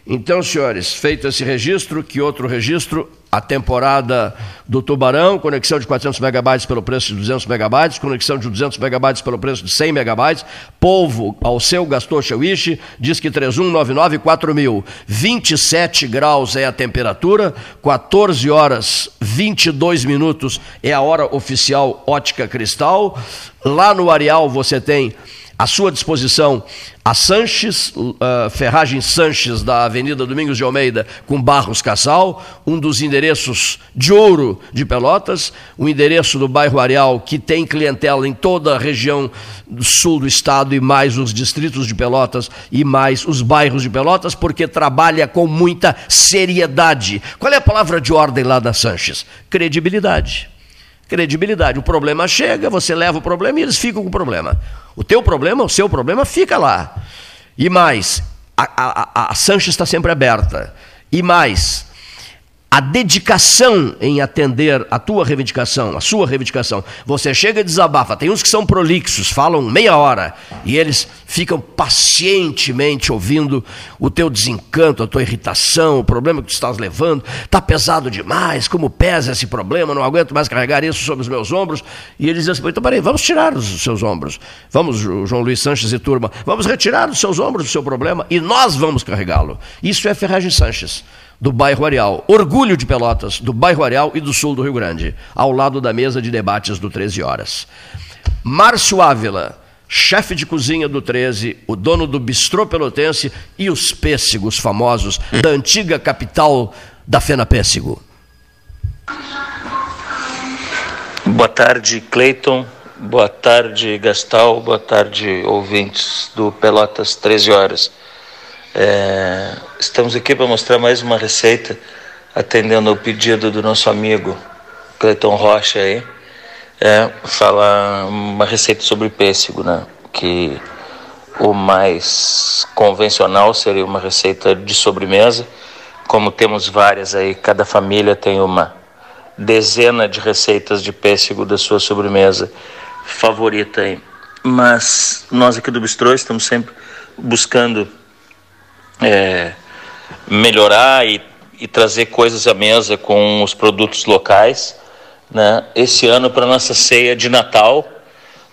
Então, senhores, feito esse registro, que outro registro? A temporada do Tubarão, conexão de 400 megabytes pelo preço de 200 megabytes, conexão de 200 megabytes pelo preço de 100 megabytes. Polvo ao seu gastou Shawishi, diz que 3199 4000. 27 graus é a temperatura, 14 horas 22 minutos é a hora oficial Ótica Cristal. Lá no Areal você tem à sua disposição a Sanches, uh, Ferragem Sanches da Avenida Domingos de Almeida com Barros Casal, um dos endereços de ouro de Pelotas, o endereço do bairro Areal que tem clientela em toda a região do sul do estado e mais os distritos de Pelotas e mais os bairros de Pelotas, porque trabalha com muita seriedade. Qual é a palavra de ordem lá da Sanches? Credibilidade credibilidade. O problema chega, você leva o problema e eles ficam com o problema. O teu problema, o seu problema fica lá. E mais, a, a, a- a Sanches está sempre aberta. E mais, a dedicação em atender a tua reivindicação, a sua reivindicação. Você chega e desabafa. Tem uns que são prolixos, falam meia hora e eles ficam pacientemente ouvindo o teu desencanto, a tua irritação, o problema que tu estás levando. Está pesado demais, como pesa esse problema, não aguento mais carregar isso sobre os meus ombros. E eles dizem assim, então peraí, vamos tirar os seus ombros. Vamos, João Luiz Sanches e turma, vamos retirar os seus ombros do seu problema e nós vamos carregá-lo. Isso é Ferragem Sanches do bairro Areal. Orgulho de Pelotas, do bairro Areal e do sul do Rio Grande, ao lado da mesa de debates do 13 Horas. Márcio Ávila, chefe de cozinha do 13, o dono do Bistrô Pelotense e os pêssegos famosos da antiga capital da Fena Pêssego. Boa tarde, Cleiton. Boa tarde, Gastal. Boa tarde, ouvintes do Pelotas 13 Horas. É, estamos aqui para mostrar mais uma receita, atendendo ao pedido do nosso amigo Cleiton Rocha aí. É, falar uma receita sobre pêssego, né? Que o mais convencional seria uma receita de sobremesa. Como temos várias aí, cada família tem uma dezena de receitas de pêssego da sua sobremesa favorita aí. Mas nós aqui do Bistrô estamos sempre buscando é, melhorar e, e trazer coisas à mesa com os produtos locais. Né? Esse ano, para nossa ceia de Natal,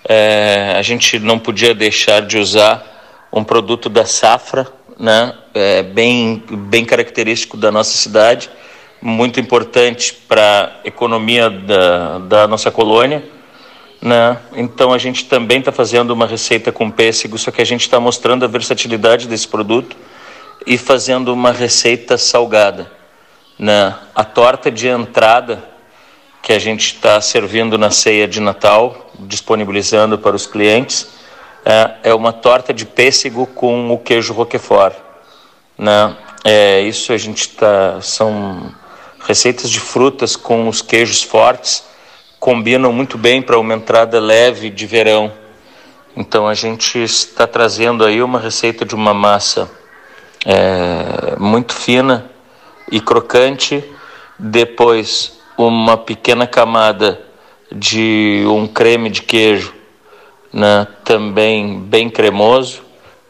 é, a gente não podia deixar de usar um produto da safra, né? É, bem, bem característico da nossa cidade, muito importante para a economia da, da nossa colônia. Né? Então a gente também está fazendo uma receita com pêssego, só que a gente está mostrando a versatilidade desse produto e fazendo uma receita salgada. Né? A torta de entrada que a gente está servindo na ceia de Natal, disponibilizando para os clientes, é, é uma torta de pêssego com o queijo roquefort. Né? É, isso a gente está são receitas de frutas com os queijos fortes combinam muito bem para uma entrada leve de verão. Então a gente está trazendo aí uma receita de uma massa é, muito fina e crocante, depois uma pequena camada de um creme de queijo, né, também bem cremoso,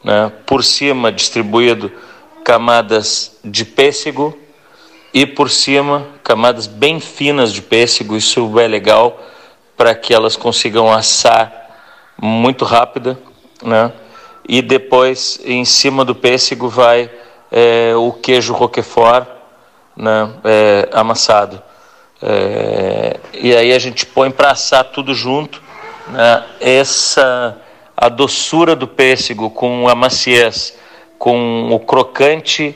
né, por cima distribuído camadas de pêssego e por cima camadas bem finas de pêssego. Isso é legal para que elas consigam assar muito rápida, né? E depois em cima do pêssego vai é, o queijo roquefort, né? É, amassado. É, e aí a gente põe para assar tudo junto. Né? Essa a doçura do pêssego com a maciez, com o crocante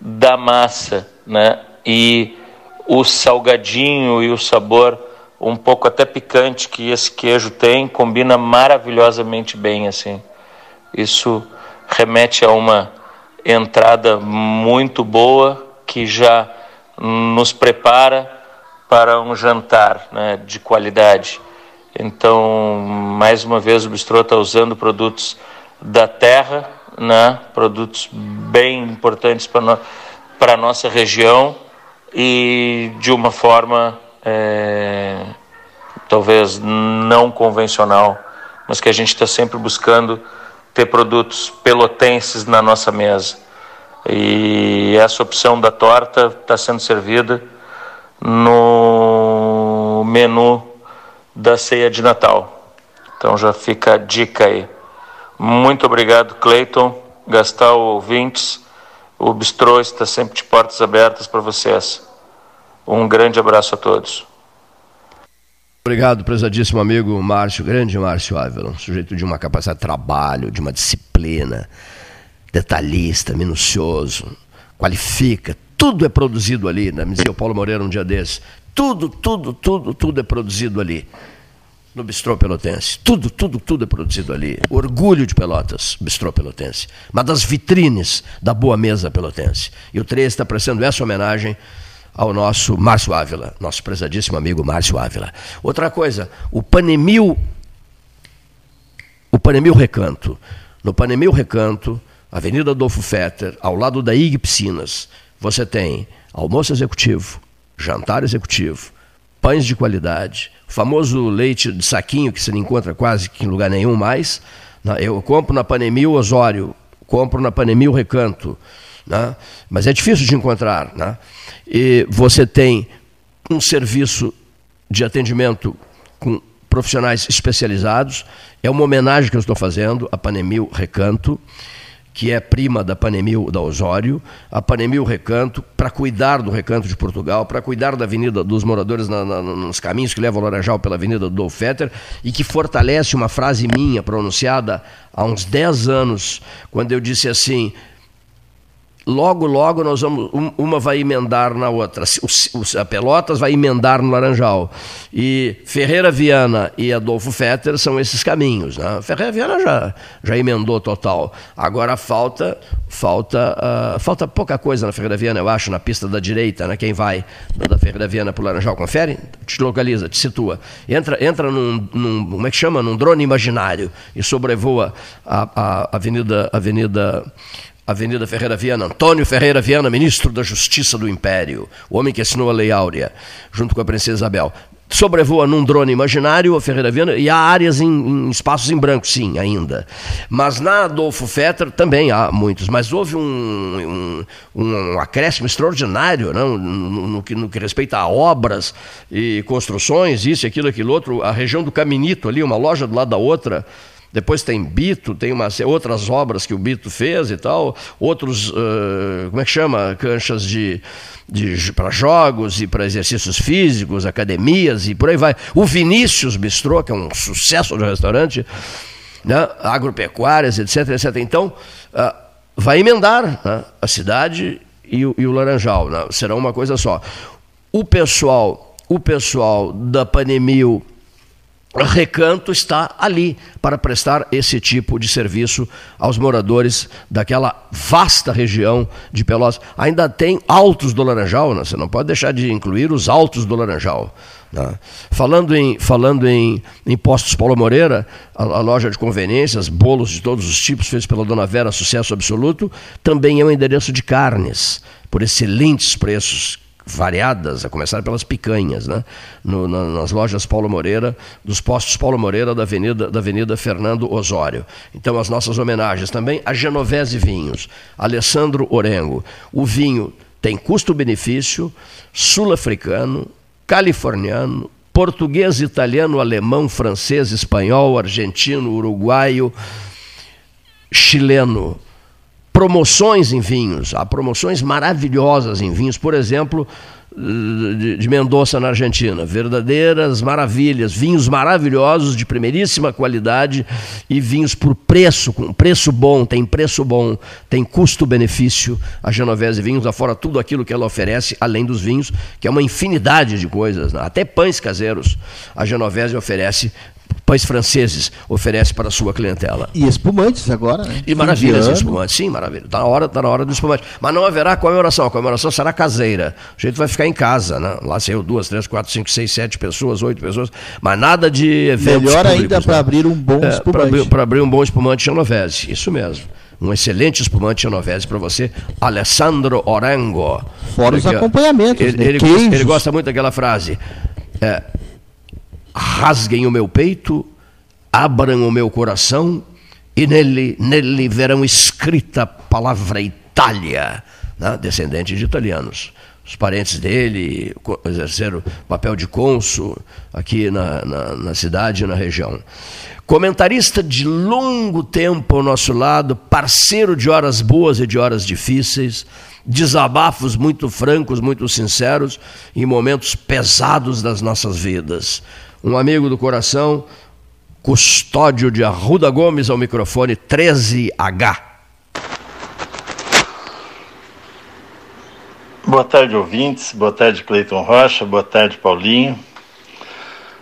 da massa, né? E o salgadinho e o sabor um pouco até picante que esse queijo tem combina maravilhosamente bem assim. Isso remete a uma entrada muito boa que já nos prepara para um jantar né, de qualidade. Então, mais uma vez, o Bistrô está usando produtos da terra, né, produtos bem importantes para no, a nossa região e de uma forma é, talvez não convencional, mas que a gente está sempre buscando ter produtos pelotenses na nossa mesa. E essa opção da torta está sendo servida no menu da ceia de Natal. Então já fica a dica aí. Muito obrigado, Cleiton, Gastal, ouvintes. O Bistrô está sempre de portas abertas para vocês. Um grande abraço a todos. Obrigado, prezadíssimo amigo Márcio, grande Márcio Ávila, sujeito de uma capacidade de trabalho, de uma disciplina, detalhista, minucioso, qualifica, tudo é produzido ali, né? me dizia o Paulo Moreira um dia desses, tudo, tudo, tudo, tudo é produzido ali, no Bistrô Pelotense, tudo, tudo, tudo é produzido ali, orgulho de Pelotas, Bistrô Pelotense, uma das vitrines da boa mesa pelotense, e o 3 está prestando essa homenagem ao nosso Márcio Ávila, nosso prezadíssimo amigo Márcio Ávila. Outra coisa, o Panemil, o Panemil Recanto. No Panemil Recanto, Avenida Adolfo Fetter, ao lado da IG Piscinas, você tem almoço executivo, jantar executivo, pães de qualidade, famoso leite de saquinho que você não encontra quase que em lugar nenhum mais. Eu compro na Panemil Osório, compro na Panemil Recanto, né? mas é difícil de encontrar. Né? E você tem um serviço de atendimento com profissionais especializados. É uma homenagem que eu estou fazendo à Panemil Recanto, que é prima da Panemil da Osório, a Panemil Recanto, para cuidar do Recanto de Portugal, para cuidar da Avenida dos Moradores na, na, nos caminhos que levam ao Laranjal pela Avenida do Fetter, e que fortalece uma frase minha pronunciada há uns 10 anos, quando eu disse assim: logo, logo nós vamos, uma vai emendar na outra. A Pelotas vai emendar no Laranjal. E Ferreira Viana e Adolfo Fetter são esses caminhos. Né? Ferreira Viana já, já emendou total. Agora falta falta uh, falta pouca coisa na Ferreira Viana, eu acho, na pista da direita, né? quem vai da Ferreira Viana para o Laranjal, confere? Te localiza, te situa. Entra, entra num, num, como é que chama? Num drone imaginário e sobrevoa a, a Avenida, Avenida Avenida Ferreira Viana, Antônio Ferreira Viana, ministro da Justiça do Império, o homem que assinou a Lei Áurea, junto com a princesa Isabel. Sobrevoa num drone imaginário a Ferreira Viana e há áreas em, em, espaços em branco, sim, ainda. Mas na Adolfo Fetter também há muitos, mas houve um, um, um acréscimo extraordinário não? No, no, que, no que respeita a obras e construções, isso, aquilo, aquilo outro. A região do Caminito ali, uma loja do lado da outra, depois tem Bito, tem umas outras obras que o Bito fez e tal, outros, uh, como é que chama? Canchas de, de para jogos e para exercícios físicos, academias e por aí vai. O Vinícius Bistrô, que é um sucesso de restaurante, né? agropecuárias, etc, etc. Então, uh, vai emendar né? a cidade e o, e o Laranjal, né? será uma coisa só. O pessoal, o pessoal da Panemil Recanto está ali para prestar esse tipo de serviço aos moradores daquela vasta região de Pelotas. Ainda tem altos do Laranjal, né? você não pode deixar de incluir os altos do Laranjal. Né? Falando, em, falando em, em postos Paulo Moreira, a, a, loja de conveniências, bolos de todos os tipos, feitos pela Dona Vera, sucesso absoluto, também é um endereço de carnes, por excelentes preços variadas, a começar pelas picanhas, né? No, na, nas lojas Paulo Moreira, dos postos Paulo Moreira da Avenida, da Avenida Fernando Osório. Então, as nossas homenagens também a Genovese Vinhos, Alessandro Orengo. O vinho tem custo-benefício, sul-africano, californiano, português, italiano, alemão, francês, espanhol, argentino, uruguaio, chileno promoções em vinhos. Há promoções maravilhosas em vinhos. Por exemplo, de, de Mendoza, na Argentina. Verdadeiras maravilhas, vinhos maravilhosos de primeiríssima qualidade e vinhos por preço, com preço bom, tem preço bom, tem custo-benefício. A Genovese Vinhos, afora tudo aquilo que ela oferece, além dos vinhos, que é uma infinidade de coisas, né? até pães caseiros. A Genovese oferece pães franceses oferece para a sua clientela. E espumantes agora, né? E maravilhas espumantes, sim, maravilha. Está na hora, tá na hora do espumante. Mas não haverá comemoração, a comemoração será caseira. O jeito vai ficar em casa, né? Lá saiu duas, três, quatro, cinco, seis, sete pessoas, oito pessoas, mas nada de eventos Melhor ainda para né? abrir um bom é, espumante. Para abrir, abrir, um bom espumante Genovese, isso mesmo. Um excelente espumante Genovese para você, Alessandro Orango. Fora os acompanhamentos, ele, né? ele, ele, gosta muito daquela frase. É, rasguem o meu peito, abram o meu coração e nele, nele verão escrita a palavra Itália, né? descendente de italianos. Os parentes dele exerceram papel de cônsul aqui na, na, na cidade e na região. Comentarista de longo tempo ao nosso lado, parceiro de horas boas e de horas difíceis, desabafos muito francos, muito sinceros, em momentos pesados das nossas vidas um amigo do coração, custódio de Arruda Gomes ao microfone 13H. Boa tarde, ouvintes. Boa tarde, Cleiton Rocha. Boa tarde, Paulinho.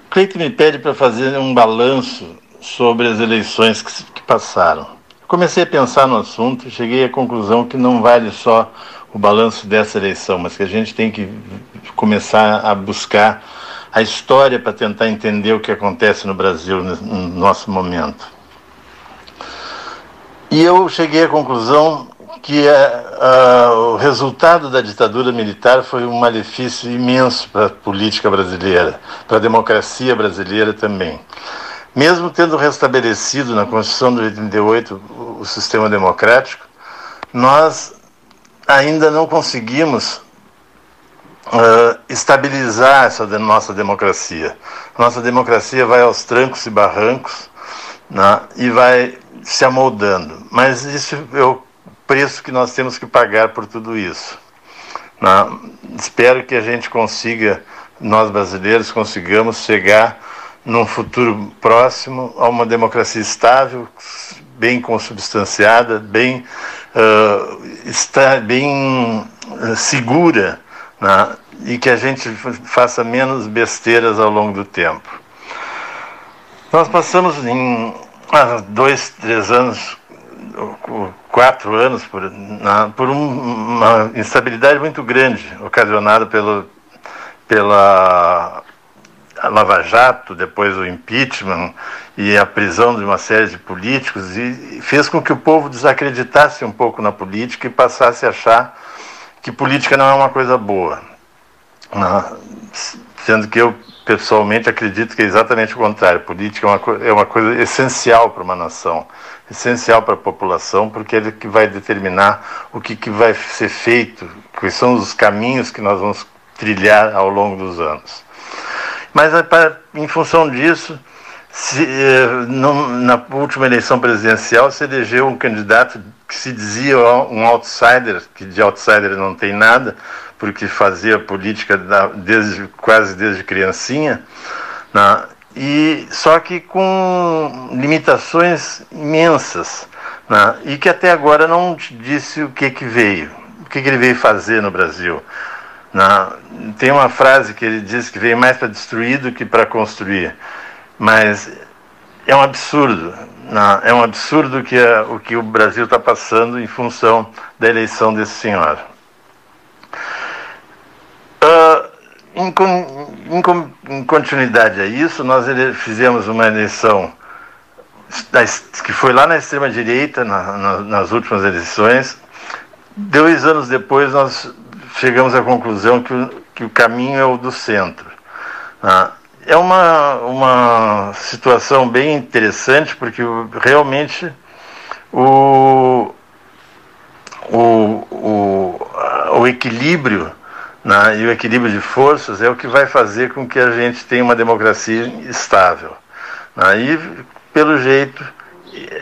Cleiton me pede para fazer um balanço sobre as eleições que, passaram. Comecei a pensar no assunto e cheguei à conclusão que não vale só o balanço dessa eleição, mas que a gente tem que começar a buscar a história para tentar entender o que acontece no Brasil no nosso momento. E eu cheguei à conclusão que uh, o resultado da ditadura militar foi um malefício imenso para a política brasileira, para a democracia brasileira também. Mesmo tendo restabelecido na Constituição de 88 o sistema democrático, nós ainda não conseguimos uh, estabilizar essa de nossa democracia. Nossa democracia vai aos trancos e barrancos né, e vai se amoldando. Mas isso é o preço que nós temos que pagar por tudo isso. Né? Espero que a gente consiga, nós brasileiros, consigamos chegar num futuro próximo a uma democracia estável, bem consubstanciada, bem, uh, está, bem uh, segura né? E que a gente faça menos besteiras ao longo do tempo. Nós passamos em há dois, três anos, quatro anos, por, na, por um, uma instabilidade muito grande ocasionada pelo, pela Lava Jato, depois o impeachment e a prisão de uma série de políticos, e fez com que o povo desacreditasse um pouco na política e passasse a achar que política não é uma coisa boa. Né? Sendo que eu, pessoalmente, acredito que é exatamente o contrário. Política é uma, é uma coisa essencial para uma nação, essencial para a população, porque é que vai determinar o que, que vai ser feito, quais são os caminhos que nós vamos trilhar ao longo dos anos. Mas, é em função disso, se, eh, na última eleição presidencial se elegeu um candidato que se dizia um outsider, que de outsider não tem nada, porque fazia política desde, quase desde criancinha, né? e só que com limitações imensas, né? e que até agora não disse o que, que veio, o que, que ele veio fazer no Brasil. Né? Tem uma frase que ele diz que veio mais para destruir do que para construir, mas é um absurdo. É um absurdo que é, o que o Brasil está passando em função da eleição desse senhor. Uh, em, em, em, continuidade a isso, nós fizemos uma eleição que foi lá na extrema-direita, na, na, nas últimas eleições. Dois anos depois, nós chegamos à conclusão que o, que o caminho é o do centro. Ah, é uma, uma situação bem interessante, porque realmente o, o, o, o equilíbrio né, e o equilíbrio de forças é o que vai fazer com que a gente tenha uma democracia estável. Né, e, pelo jeito,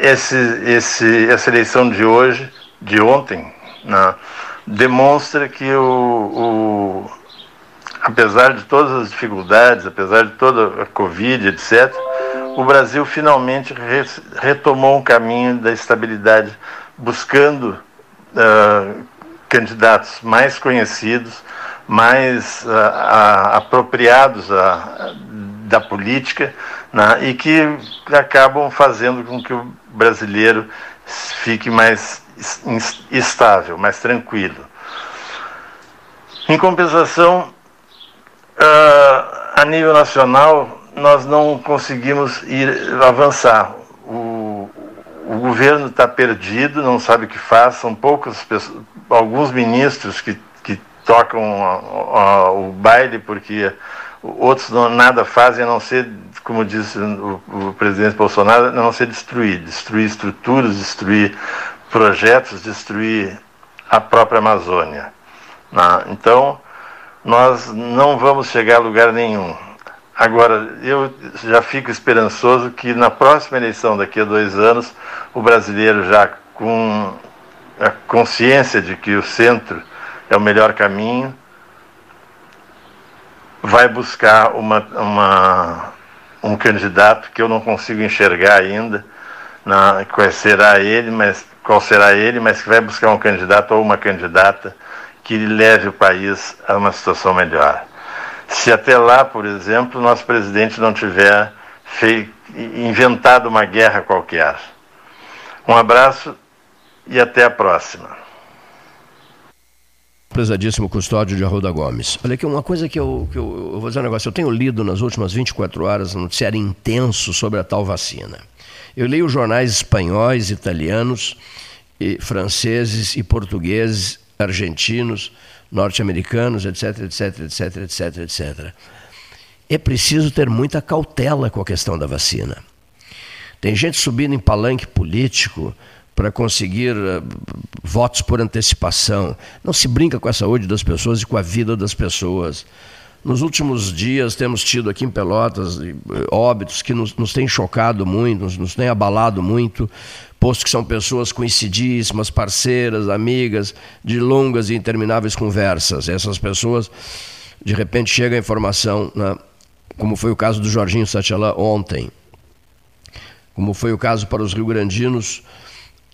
esse, esse, essa eleição de hoje de ontem né, demonstra que o, o, apesar de todas as dificuldades, apesar de toda a Covid, etc., o Brasil finalmente re, retomou um caminho da estabilidade, buscando uh, candidatos mais conhecidos, mais uh, uh, apropriados da política né, e que acabam fazendo com que o brasileiro fique mais estável, mais tranquilo. Em compensação, a nível nacional, nós não conseguimos ir avançar. O, o governo está perdido, não sabe o que faz, são pessoas, alguns ministros que, que tocam a, a, o baile porque outros não, nada fazem a não ser, como disse o, o presidente Bolsonaro, a não ser destruir, destruir estruturas, destruir projetos, destruir a própria Amazônia. Né? Então, nós não vamos chegar a lugar nenhum. Agora, eu já fico esperançoso que na próxima eleição, daqui a dois anos, o brasileiro já com a consciência de que o centro é o melhor caminho, vai buscar uma, uma, um candidato que eu não consigo enxergar ainda, na, qual será ele, mas qual será ele, mas que vai buscar um candidato ou uma candidata que leve o país a uma situação melhor. Se até lá, por exemplo, nosso presidente não tiver feito, inventado uma guerra qualquer. Um abraço e até a próxima prezadíssimo custódio de Arruda Gomes. Olha aqui, uma coisa que, eu, que eu, eu, vou dizer um negócio. Eu tenho lido nas últimas 24 horas um noticiário intenso sobre a tal vacina. Eu leio jornais espanhóis, italianos, e franceses e portugueses, argentinos, norte-americanos, etc, etc, etc, etc, etc. É preciso ter muita cautela com a questão da vacina. Tem gente subindo em palanque político para conseguir uh, votos por antecipação. Não se brinca com a saúde das pessoas e com a vida das pessoas. Nos últimos dias temos tido aqui em Pelotas uh, óbitos que nos, nos têm chocado muito, nos, nos têm abalado muito, posto que são pessoas conhecidíssimas, parceiras, amigas, de longas e intermináveis conversas. Essas pessoas, de repente, chega a informação, né, como foi o caso do Jorginho Satialã ontem, como foi o caso para os rio-grandinos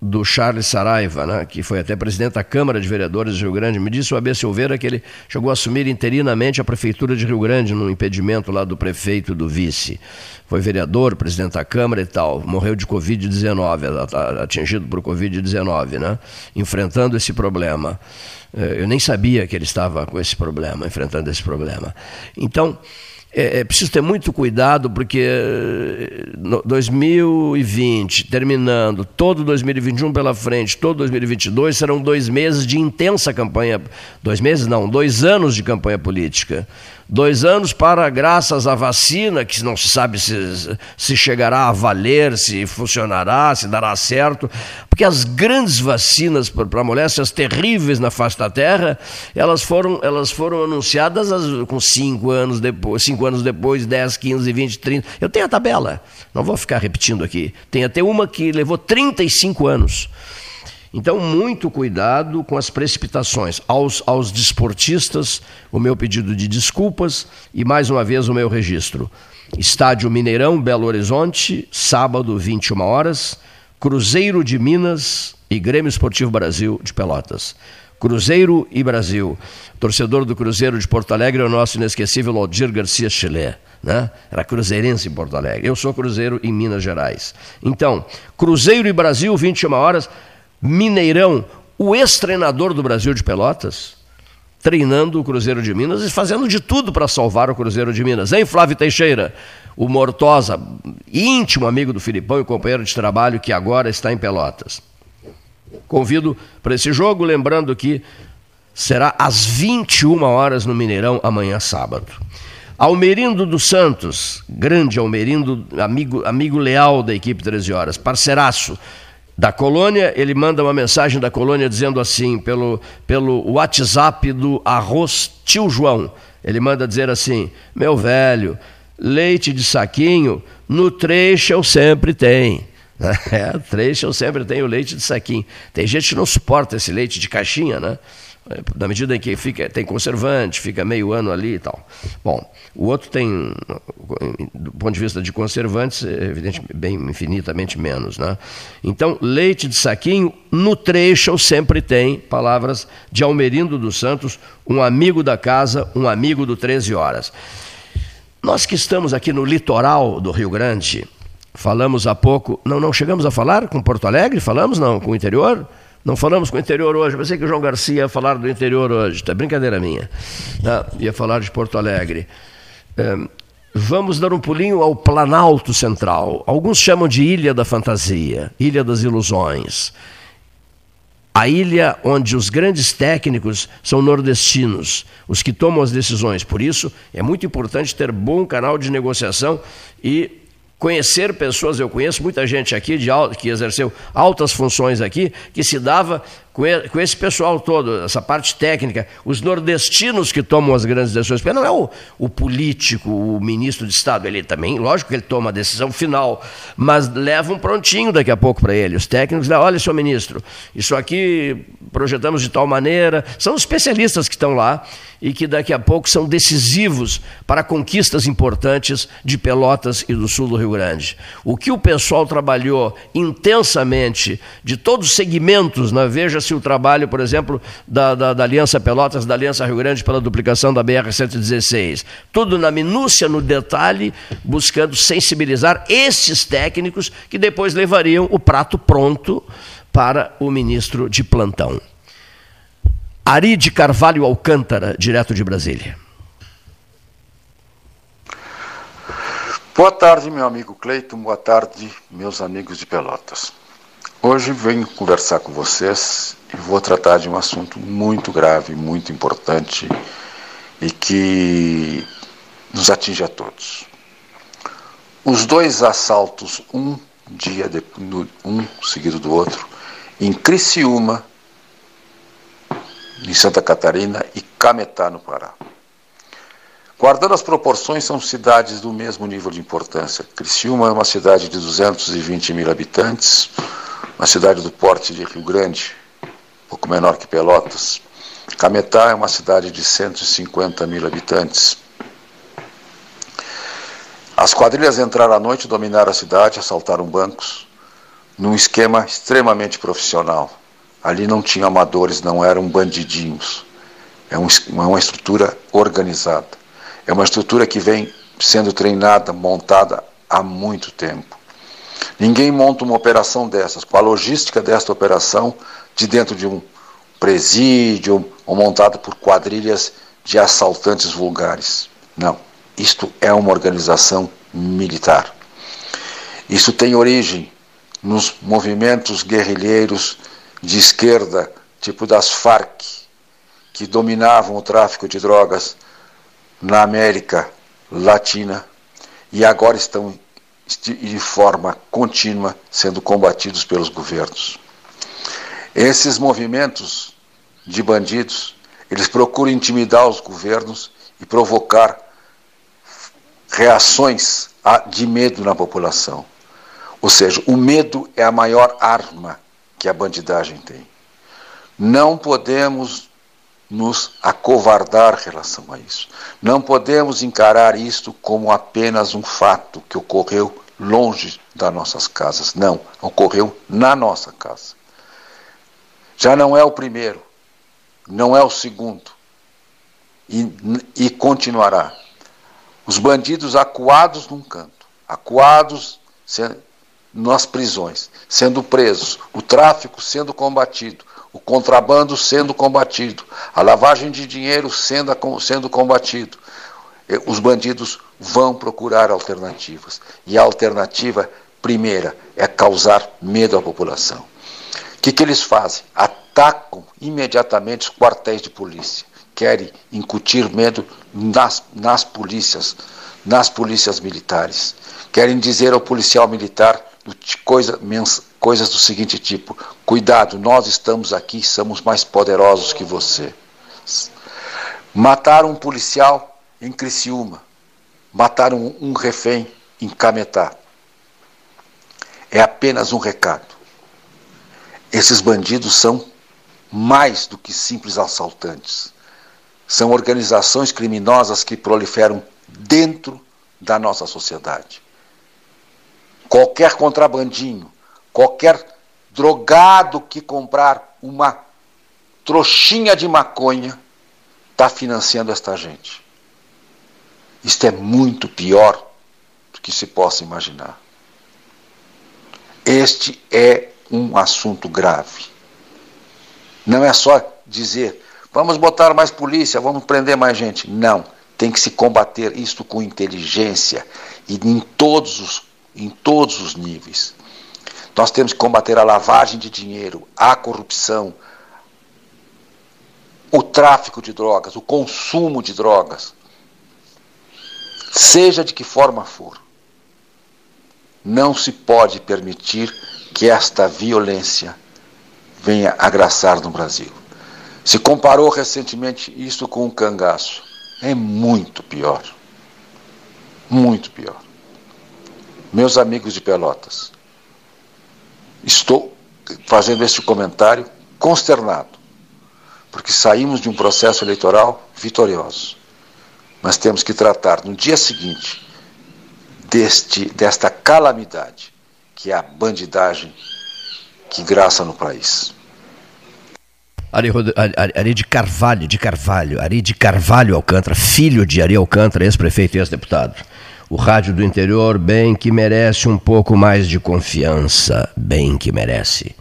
do Charles Saraiva, né, que foi até presidente da Câmara de Vereadores de Rio Grande, me disse o AB Silveira que ele chegou a assumir interinamente a Prefeitura de Rio Grande no impedimento lá do prefeito do vice. Foi vereador, presidente da Câmara e tal. Morreu de Covid-19, atingido por Covid-19, né, enfrentando esse problema. Eh, eu nem sabia que ele estava com esse problema, enfrentando esse problema. Então, é, é, preciso ter muito cuidado, porque 2020, eh, terminando, todo 2021 pela frente, todo 2022 serão dois meses de intensa campanha. Dois meses não, dois anos de campanha política. Dois anos para, graças à vacina, que não se sabe se, se chegará a valer, se funcionará, se dará certo, porque as grandes vacinas para moléstias terríveis na face da Terra, elas foram, elas foram anunciadas com cinco anos depois, cinco anos depois, 10, 15, 20, 30. Eu tenho a tabela, não vou ficar repetindo aqui. Tem até uma que levou 35 anos. Então, muito cuidado com as precipitações. Aos, aos desportistas, o meu pedido de desculpas e, mais uma vez, o meu registro. Estádio Mineirão, Belo Horizonte, sábado, 21 horas. Cruzeiro de Minas e Grêmio Esportivo Brasil de Pelotas. Cruzeiro e Brasil. Torcedor do Cruzeiro de Porto Alegre é o nosso inesquecível Aldir Garcia Chilé. Né? Era cruzeirense em Porto Alegre. Eu sou cruzeiro em Minas Gerais. Então, Cruzeiro e Brasil, 21 horas. Mineirão, o ex-treinador do Brasil de Pelotas, treinando o Cruzeiro de Minas e fazendo de tudo para salvar o Cruzeiro de Minas. Hein, Flávio Teixeira? O Mortosa, íntimo amigo do Filipão e companheiro de trabalho que agora está em Pelotas. Convido para esse jogo, lembrando que será às 21 horas no Mineirão, amanhã sábado. Almerindo dos Santos, grande Almerindo, amigo, amigo leal da equipe 13 horas, parceiraço da colônia, ele manda uma mensagem da colônia dizendo assim, pelo, pelo WhatsApp do Arroz Tio João. Ele manda dizer assim: Meu velho, leite de saquinho, no trecho eu sempre tem. É, Trecho sempre tem o leite de saquinho. Tem gente que não suporta esse leite de caixinha, né? Na medida em que fica, tem conservante, fica meio ano ali e tal. Bom, o outro tem, do ponto de vista de conservantes, evidentemente, bem infinitamente menos. Né? Então, leite de saquinho, no trecho sempre tem palavras de Almerindo dos Santos, um amigo da casa, um amigo do 13 Horas. Nós que estamos aqui no litoral do Rio Grande, falamos há pouco, não, não chegamos a falar com Porto Alegre? Falamos não, com o interior? Não falamos com o interior hoje. Pensei que o João Garcia ia falar do interior hoje. Tá brincadeira minha. Não, ia falar de Porto Alegre. É, vamos dar um pulinho ao Planalto Central. Alguns chamam de Ilha da Fantasia, Ilha das Ilusões. A ilha onde os grandes técnicos são nordestinos, os que tomam as decisões. Por isso, é muito importante ter bom canal de negociação e conhecer pessoas, eu conheço muita gente aqui de, que exerceu altas funções aqui, que se dava com esse pessoal todo, essa parte técnica, os nordestinos que tomam as grandes decisões, porque não é o, o, político, o ministro de Estado, ele também, lógico que ele toma a decisão final, mas leva um prontinho daqui a pouco para ele. Os técnicos, olha, senhor ministro, isso aqui projetamos de tal maneira, são especialistas que estão lá e que daqui a pouco são decisivos para conquistas importantes de Pelotas e do sul do Rio Grande. O que o pessoal trabalhou intensamente de todos os segmentos, né? Veja-se o trabalho, por exemplo, da, da, da, Aliança Pelotas, da Aliança Rio Grande pela duplicação da BR-116. Tudo na minúcia, no detalhe, buscando sensibilizar esses técnicos que depois levariam o prato pronto para o ministro de plantão. Ari de Carvalho Alcântara, direto de Brasília. Boa tarde, meu amigo Cleiton. Boa tarde, meus amigos de Pelotas. Hoje venho conversar com vocês e vou tratar de um assunto muito grave, muito importante e que nos atinge a todos. Os dois assaltos, um dia de, um seguido do outro, em Criciúma em Santa Catarina e Cametá, no Pará. Guardando as proporções, são cidades do mesmo nível de importância. Criciúma é uma cidade de 220 mil habitantes, uma cidade do porte de Rio Grande, um pouco menor que Pelotas. Cametá é uma cidade de 150 mil habitantes. As quadrilhas entraram à noite, dominaram a cidade, assaltaram bancos, num esquema extremamente profissional. Ali não tinha amadores, não eram bandidinhos. É, um, é uma estrutura organizada. É uma estrutura que vem sendo treinada, montada há muito tempo. Ninguém monta uma operação dessas, com a logística desta operação, de dentro de um presídio ou montado por quadrilhas de assaltantes vulgares. Não. Isto é uma organização militar. Isso tem origem nos movimentos guerrilheiros de esquerda, tipo das Farc, que dominavam o tráfico de drogas na América Latina e agora estão de forma contínua sendo combatidos pelos governos. Esses movimentos de bandidos, eles procuram intimidar os governos e provocar reações de medo na população. Ou seja, o medo é a maior arma que a bandidagem tem. Não podemos nos acovardar em relação a isso. Não podemos encarar isto como apenas um fato que ocorreu longe das nossas casas. Não, ocorreu na nossa casa. Já não é o primeiro, não é o segundo, e, e continuará. Os bandidos acuados num canto, acuados nas prisões, sendo presos, o tráfico sendo combatido, o contrabando sendo combatido, a lavagem de dinheiro sendo, sendo combatido. Os bandidos vão procurar alternativas. E a alternativa primeira é causar medo à população. O que, que eles fazem? Atacam imediatamente os quartéis de polícia. Querem incutir medo nas, nas polícias, nas polícias militares. Querem dizer ao policial militar coisa, coisas do seguinte tipo: cuidado, nós estamos aqui, somos mais poderosos que você. Mataram um policial em Criciúma, mataram um refém em Cametá. É apenas um recado. Esses bandidos são mais do que simples assaltantes. São organizações criminosas que proliferam dentro da nossa sociedade. Qualquer contrabandinho, qualquer drogado que comprar uma trouxinha de maconha está financiando esta gente. Isto é muito pior do que se possa imaginar. Este é um assunto grave. Não é só dizer, vamos botar mais polícia, vamos prender mais gente. Não. Tem que se combater isto com inteligência e em todos os, em todos os níveis. Nós temos que combater a lavagem de dinheiro, a corrupção, o tráfico de drogas, o consumo de drogas, seja de que forma for. Não se pode permitir que esta violência venha a graçar no Brasil. Se comparou recentemente isso com o cangaço. É muito pior. Muito pior. Meus amigos de Pelotas, estou fazendo este comentário consternado, porque saímos de um processo eleitoral vitorioso. Mas temos que tratar no dia seguinte deste, desta calamidade, que é a bandidagem que graça no país. Ari, Ari, de Carvalho, de Carvalho, Ari de Carvalho Alcântara, filho de Ari Alcântara, ex-prefeito e ex-deputado. O rádio do interior, bem que merece um pouco mais de confiança, bem que merece.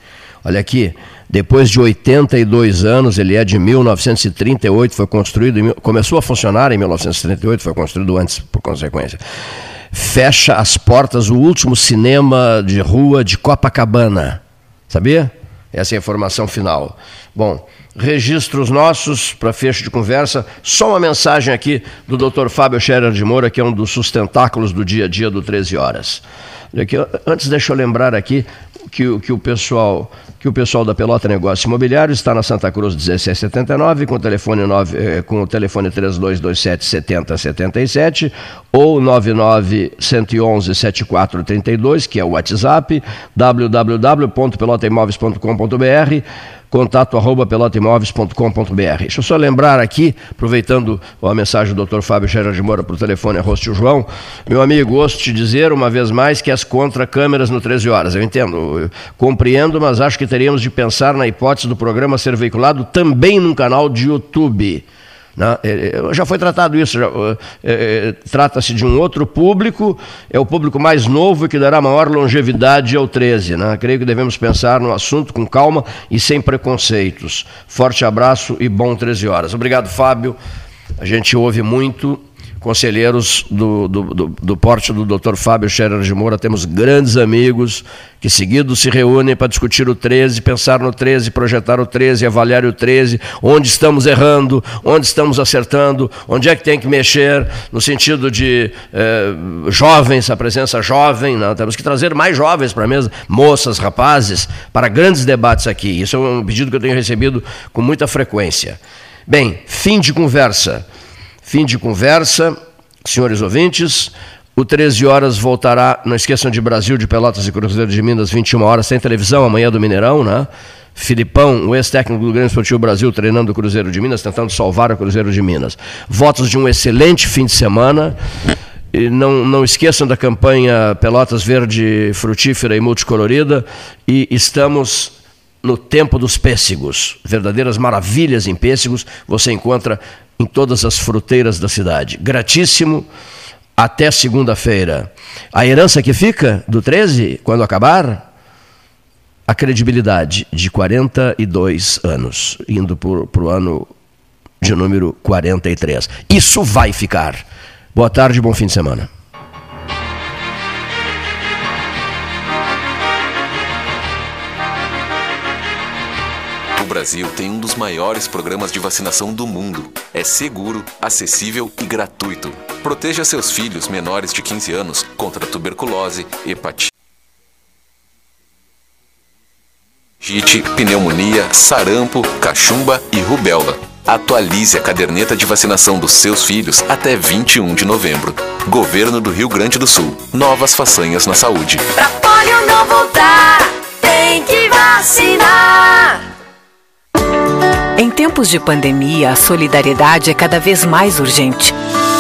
Olha aqui, depois de 82 anos, ele é de 1938, foi construído, começou a funcionar em 1938, foi construído antes por consequência fecha as portas o último cinema de rua de Copacabana. Sabia? Essa é a informação final. Bom, registros nossos para fecho de conversa. Só uma mensagem aqui do Dr. Fábio Scherer de Moura, que é um dos sustentáculos do dia a dia do 13 Horas. Antes, deixa eu lembrar aqui que, que o pessoal que o pessoal da Pelota Negócio Imobiliário está na Santa Cruz 1679 com o telefone 9, eh, com o telefone 3227 7077 ou 99 111 7432, que é o WhatsApp, www.pelotaimoveis.com.br contato arroba. Deixa eu só lembrar aqui, aproveitando a mensagem do Dr. Fábio Scherer de Moura para o telefone, arroz João, meu amigo, ouço te dizer uma vez mais que as contra câmeras no 13 horas. Eu entendo, eu compreendo, mas acho que teríamos de pensar na hipótese do programa ser veiculado também num canal de YouTube. Né? É, é, já foi tratado isso, é, é, trata-se de um outro público, é o público mais novo que dará maior longevidade ao 13. Né? Creio que devemos pensar no assunto com calma e sem preconceitos. Forte abraço e bom 13 horas. Obrigado, Fábio. A gente ouve muito conselheiros do, do, do, do porte do Dr. Fábio Scherer de Moura, temos grandes amigos que seguidos se reúnem para discutir o 13, pensar no 13, projetar o 13, avaliar o 13, onde estamos errando, onde estamos acertando, onde é que tem que mexer, no sentido de eh, jovens, a presença jovem, não, né? temos que trazer mais jovens para a mesa, moças, rapazes, para grandes debates aqui. Isso é um pedido que eu tenho recebido com muita frequência. Bem, fim de conversa. Fim de conversa, senhores ouvintes. O 13 horas voltará, não esqueçam de Brasil, de Pelotas e Cruzeiro de Minas, 21 horas, sem televisão, amanhã do Mineirão, né? Filipão, o ex-técnico do Grande Esportivo Brasil, treinando o Cruzeiro de Minas, tentando salvar o Cruzeiro de Minas. Votos de um excelente fim de semana. E não, não esqueçam da campanha Pelotas Verde Frutífera e Multicolorida. E estamos no tempo dos pêssegos. Verdadeiras maravilhas em pêssegos você encontra em todas as fruteiras da cidade. Gratíssimo até segunda-feira. A herança que fica do 13, quando acabar, a credibilidade de 42 anos, indo para o ano de número 43. Isso vai ficar. Boa tarde, bom fim de semana. Brasil tem um dos maiores programas de vacinação do mundo. É seguro, acessível e gratuito. Proteja seus filhos menores de 15 anos contra tuberculose, hepatite. pneumonia, sarampo, cachumba e rubéola. Atualize a caderneta de vacinação dos seus filhos até 21 de novembro. Governo do Rio Grande do Sul. Novas façanhas na saúde. Pra polio não voltar, tem que vacinar. Em tempos de pandemia, a solidariedade é cada vez mais urgente.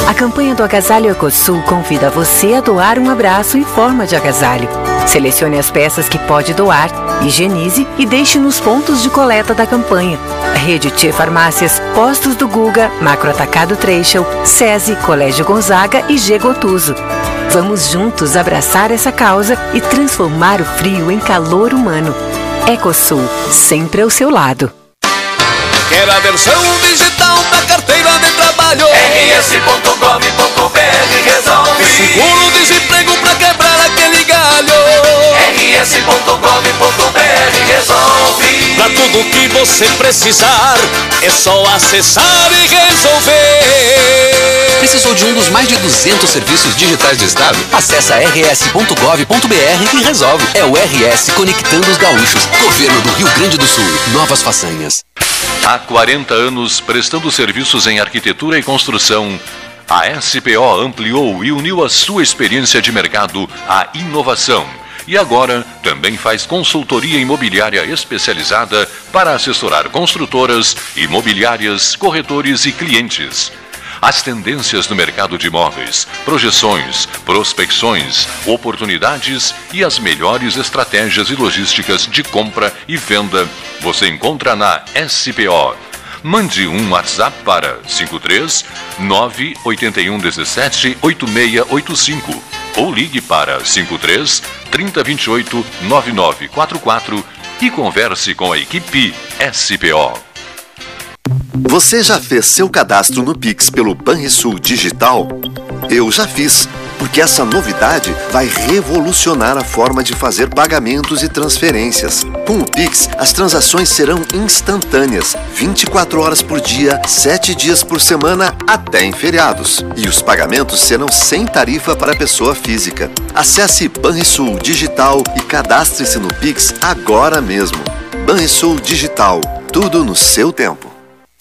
A campanha do Agasalho Ecosul convida você a doar um abraço em forma de agasalho. Selecione as peças que pode doar, higienize e deixe nos pontos de coleta da campanha. Rede T Farmácias, Postos do Guga, Macro Atacado Treixel, SESI, Colégio Gonzaga e G Gotuso. Vamos juntos abraçar essa causa e transformar o frio em calor humano. Ecosul, sempre ao seu lado. Quer a versão digital da carteira de trabalho? rs.gov.br resolve. Seguro-desemprego pra quebrar aquele galho. rs.gov.br resolve. Pra tudo que você precisar, é só acessar e resolver. Precisou de um dos mais de 200 serviços digitais do Estado? Acesse rs.gov.br e resolve. É o RS Conectando os Gaúchos. Governo do Rio Grande do Sul. Novas façanhas. Há 40 anos prestando serviços em arquitetura e construção, a SPO ampliou e uniu a sua experiência de mercado à inovação. E agora também faz consultoria imobiliária especializada para assessorar construtoras, imobiliárias, corretores e clientes. As tendências no mercado de imóveis, projeções, prospecções, oportunidades e as melhores estratégias e logísticas de compra e venda você encontra na SPO. Mande um WhatsApp para 53 981 17 8685 ou ligue para 53 3028 9944 e converse com a equipe SPO. Você já fez seu cadastro no Pix pelo Banrisul Digital? Eu já fiz, porque essa novidade vai revolucionar a forma de fazer pagamentos e transferências. Com o Pix, as transações serão instantâneas, 24 horas por dia, 7 dias por semana, até em feriados. E os pagamentos serão sem tarifa para pessoa física. Acesse Banrisul Digital e cadastre-se no Pix agora mesmo. Banrisul Digital, tudo no seu tempo.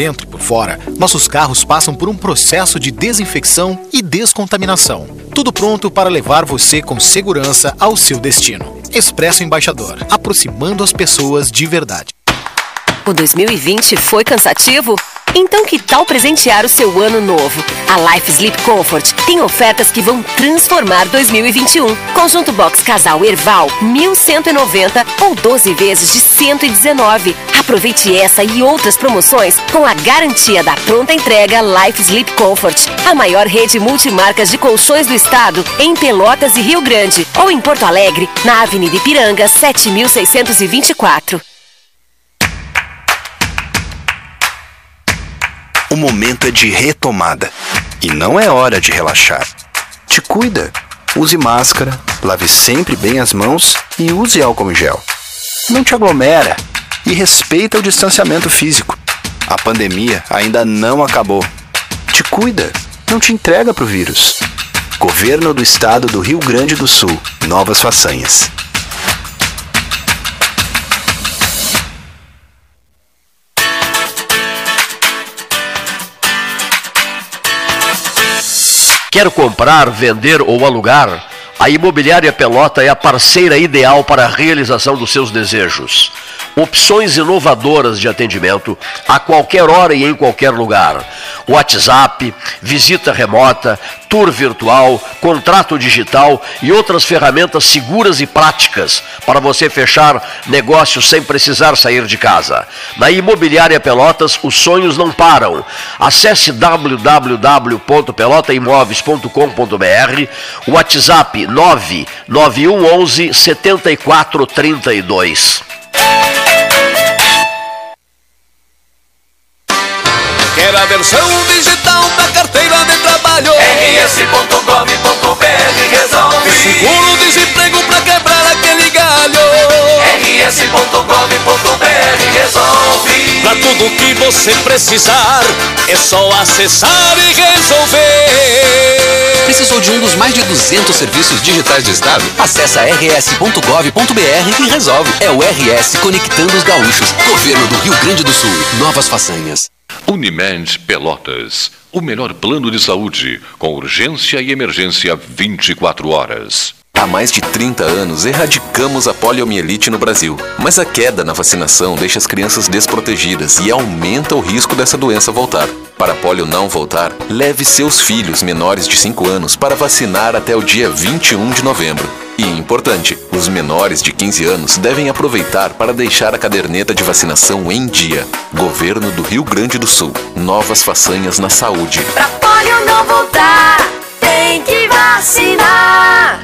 Dentro e por fora, nossos carros passam por um processo de desinfecção e descontaminação. Tudo pronto para levar você com segurança ao seu destino. Expresso Embaixador, aproximando as pessoas de verdade. O 2020 foi cansativo? Então que tal presentear o seu ano novo? A Life Sleep Comfort tem ofertas que vão transformar 2021. Conjunto Box Casal Erval, 1190 ou 12 vezes de 119. Aproveite essa e outras promoções com a garantia da pronta entrega Life Sleep Comfort, a maior rede multimarcas de colchões do estado em Pelotas e Rio Grande ou em Porto Alegre, na Avenida Ipiranga, 7624. O momento é de retomada. E não é hora de relaxar. Te cuida. Use máscara, lave sempre bem as mãos e use álcool em gel. Não te aglomera e respeita o distanciamento físico. A pandemia ainda não acabou. Te cuida. Não te entrega pro vírus. Governo do Estado do Rio Grande do Sul. Novas façanhas. Quer comprar, vender ou alugar? A Imobiliária Pelota é a parceira ideal para a realização dos seus desejos. Opções inovadoras de atendimento a qualquer hora e em qualquer lugar. WhatsApp, visita remota, tour virtual, contrato digital e outras ferramentas seguras e práticas para você fechar negócios sem precisar sair de casa. Na Imobiliária Pelotas, os sonhos não param. Acesse www.pelotaimoveis.com.br, WhatsApp 99111 7432. Quer a versão digital da carteira de trabalho? rs.gov.br resolve. Seguro-desemprego pra quebrar aquele galho. rs.gov.br resolve. Pra tudo que você precisar, é só acessar e resolver. Precisou de um dos mais de 200 serviços digitais do Estado? Acesse rs.gov.br e resolve. É o RS Conectando os Gaúchos. Governo do Rio Grande do Sul. Novas façanhas. Unimed Pelotas. O melhor plano de saúde, com urgência e emergência 24 horas. Há mais de 30 anos erradicamos a poliomielite no Brasil, mas a queda na vacinação deixa as crianças desprotegidas e aumenta o risco dessa doença voltar. Para a polio não voltar, leve seus filhos menores de 5 anos para vacinar até o dia 21 de novembro. E importante, os menores de 15 anos devem aproveitar para deixar a caderneta de vacinação em dia. Governo do Rio Grande do Sul. Novas façanhas na saúde. Pra polio não voltar, tem que vacinar.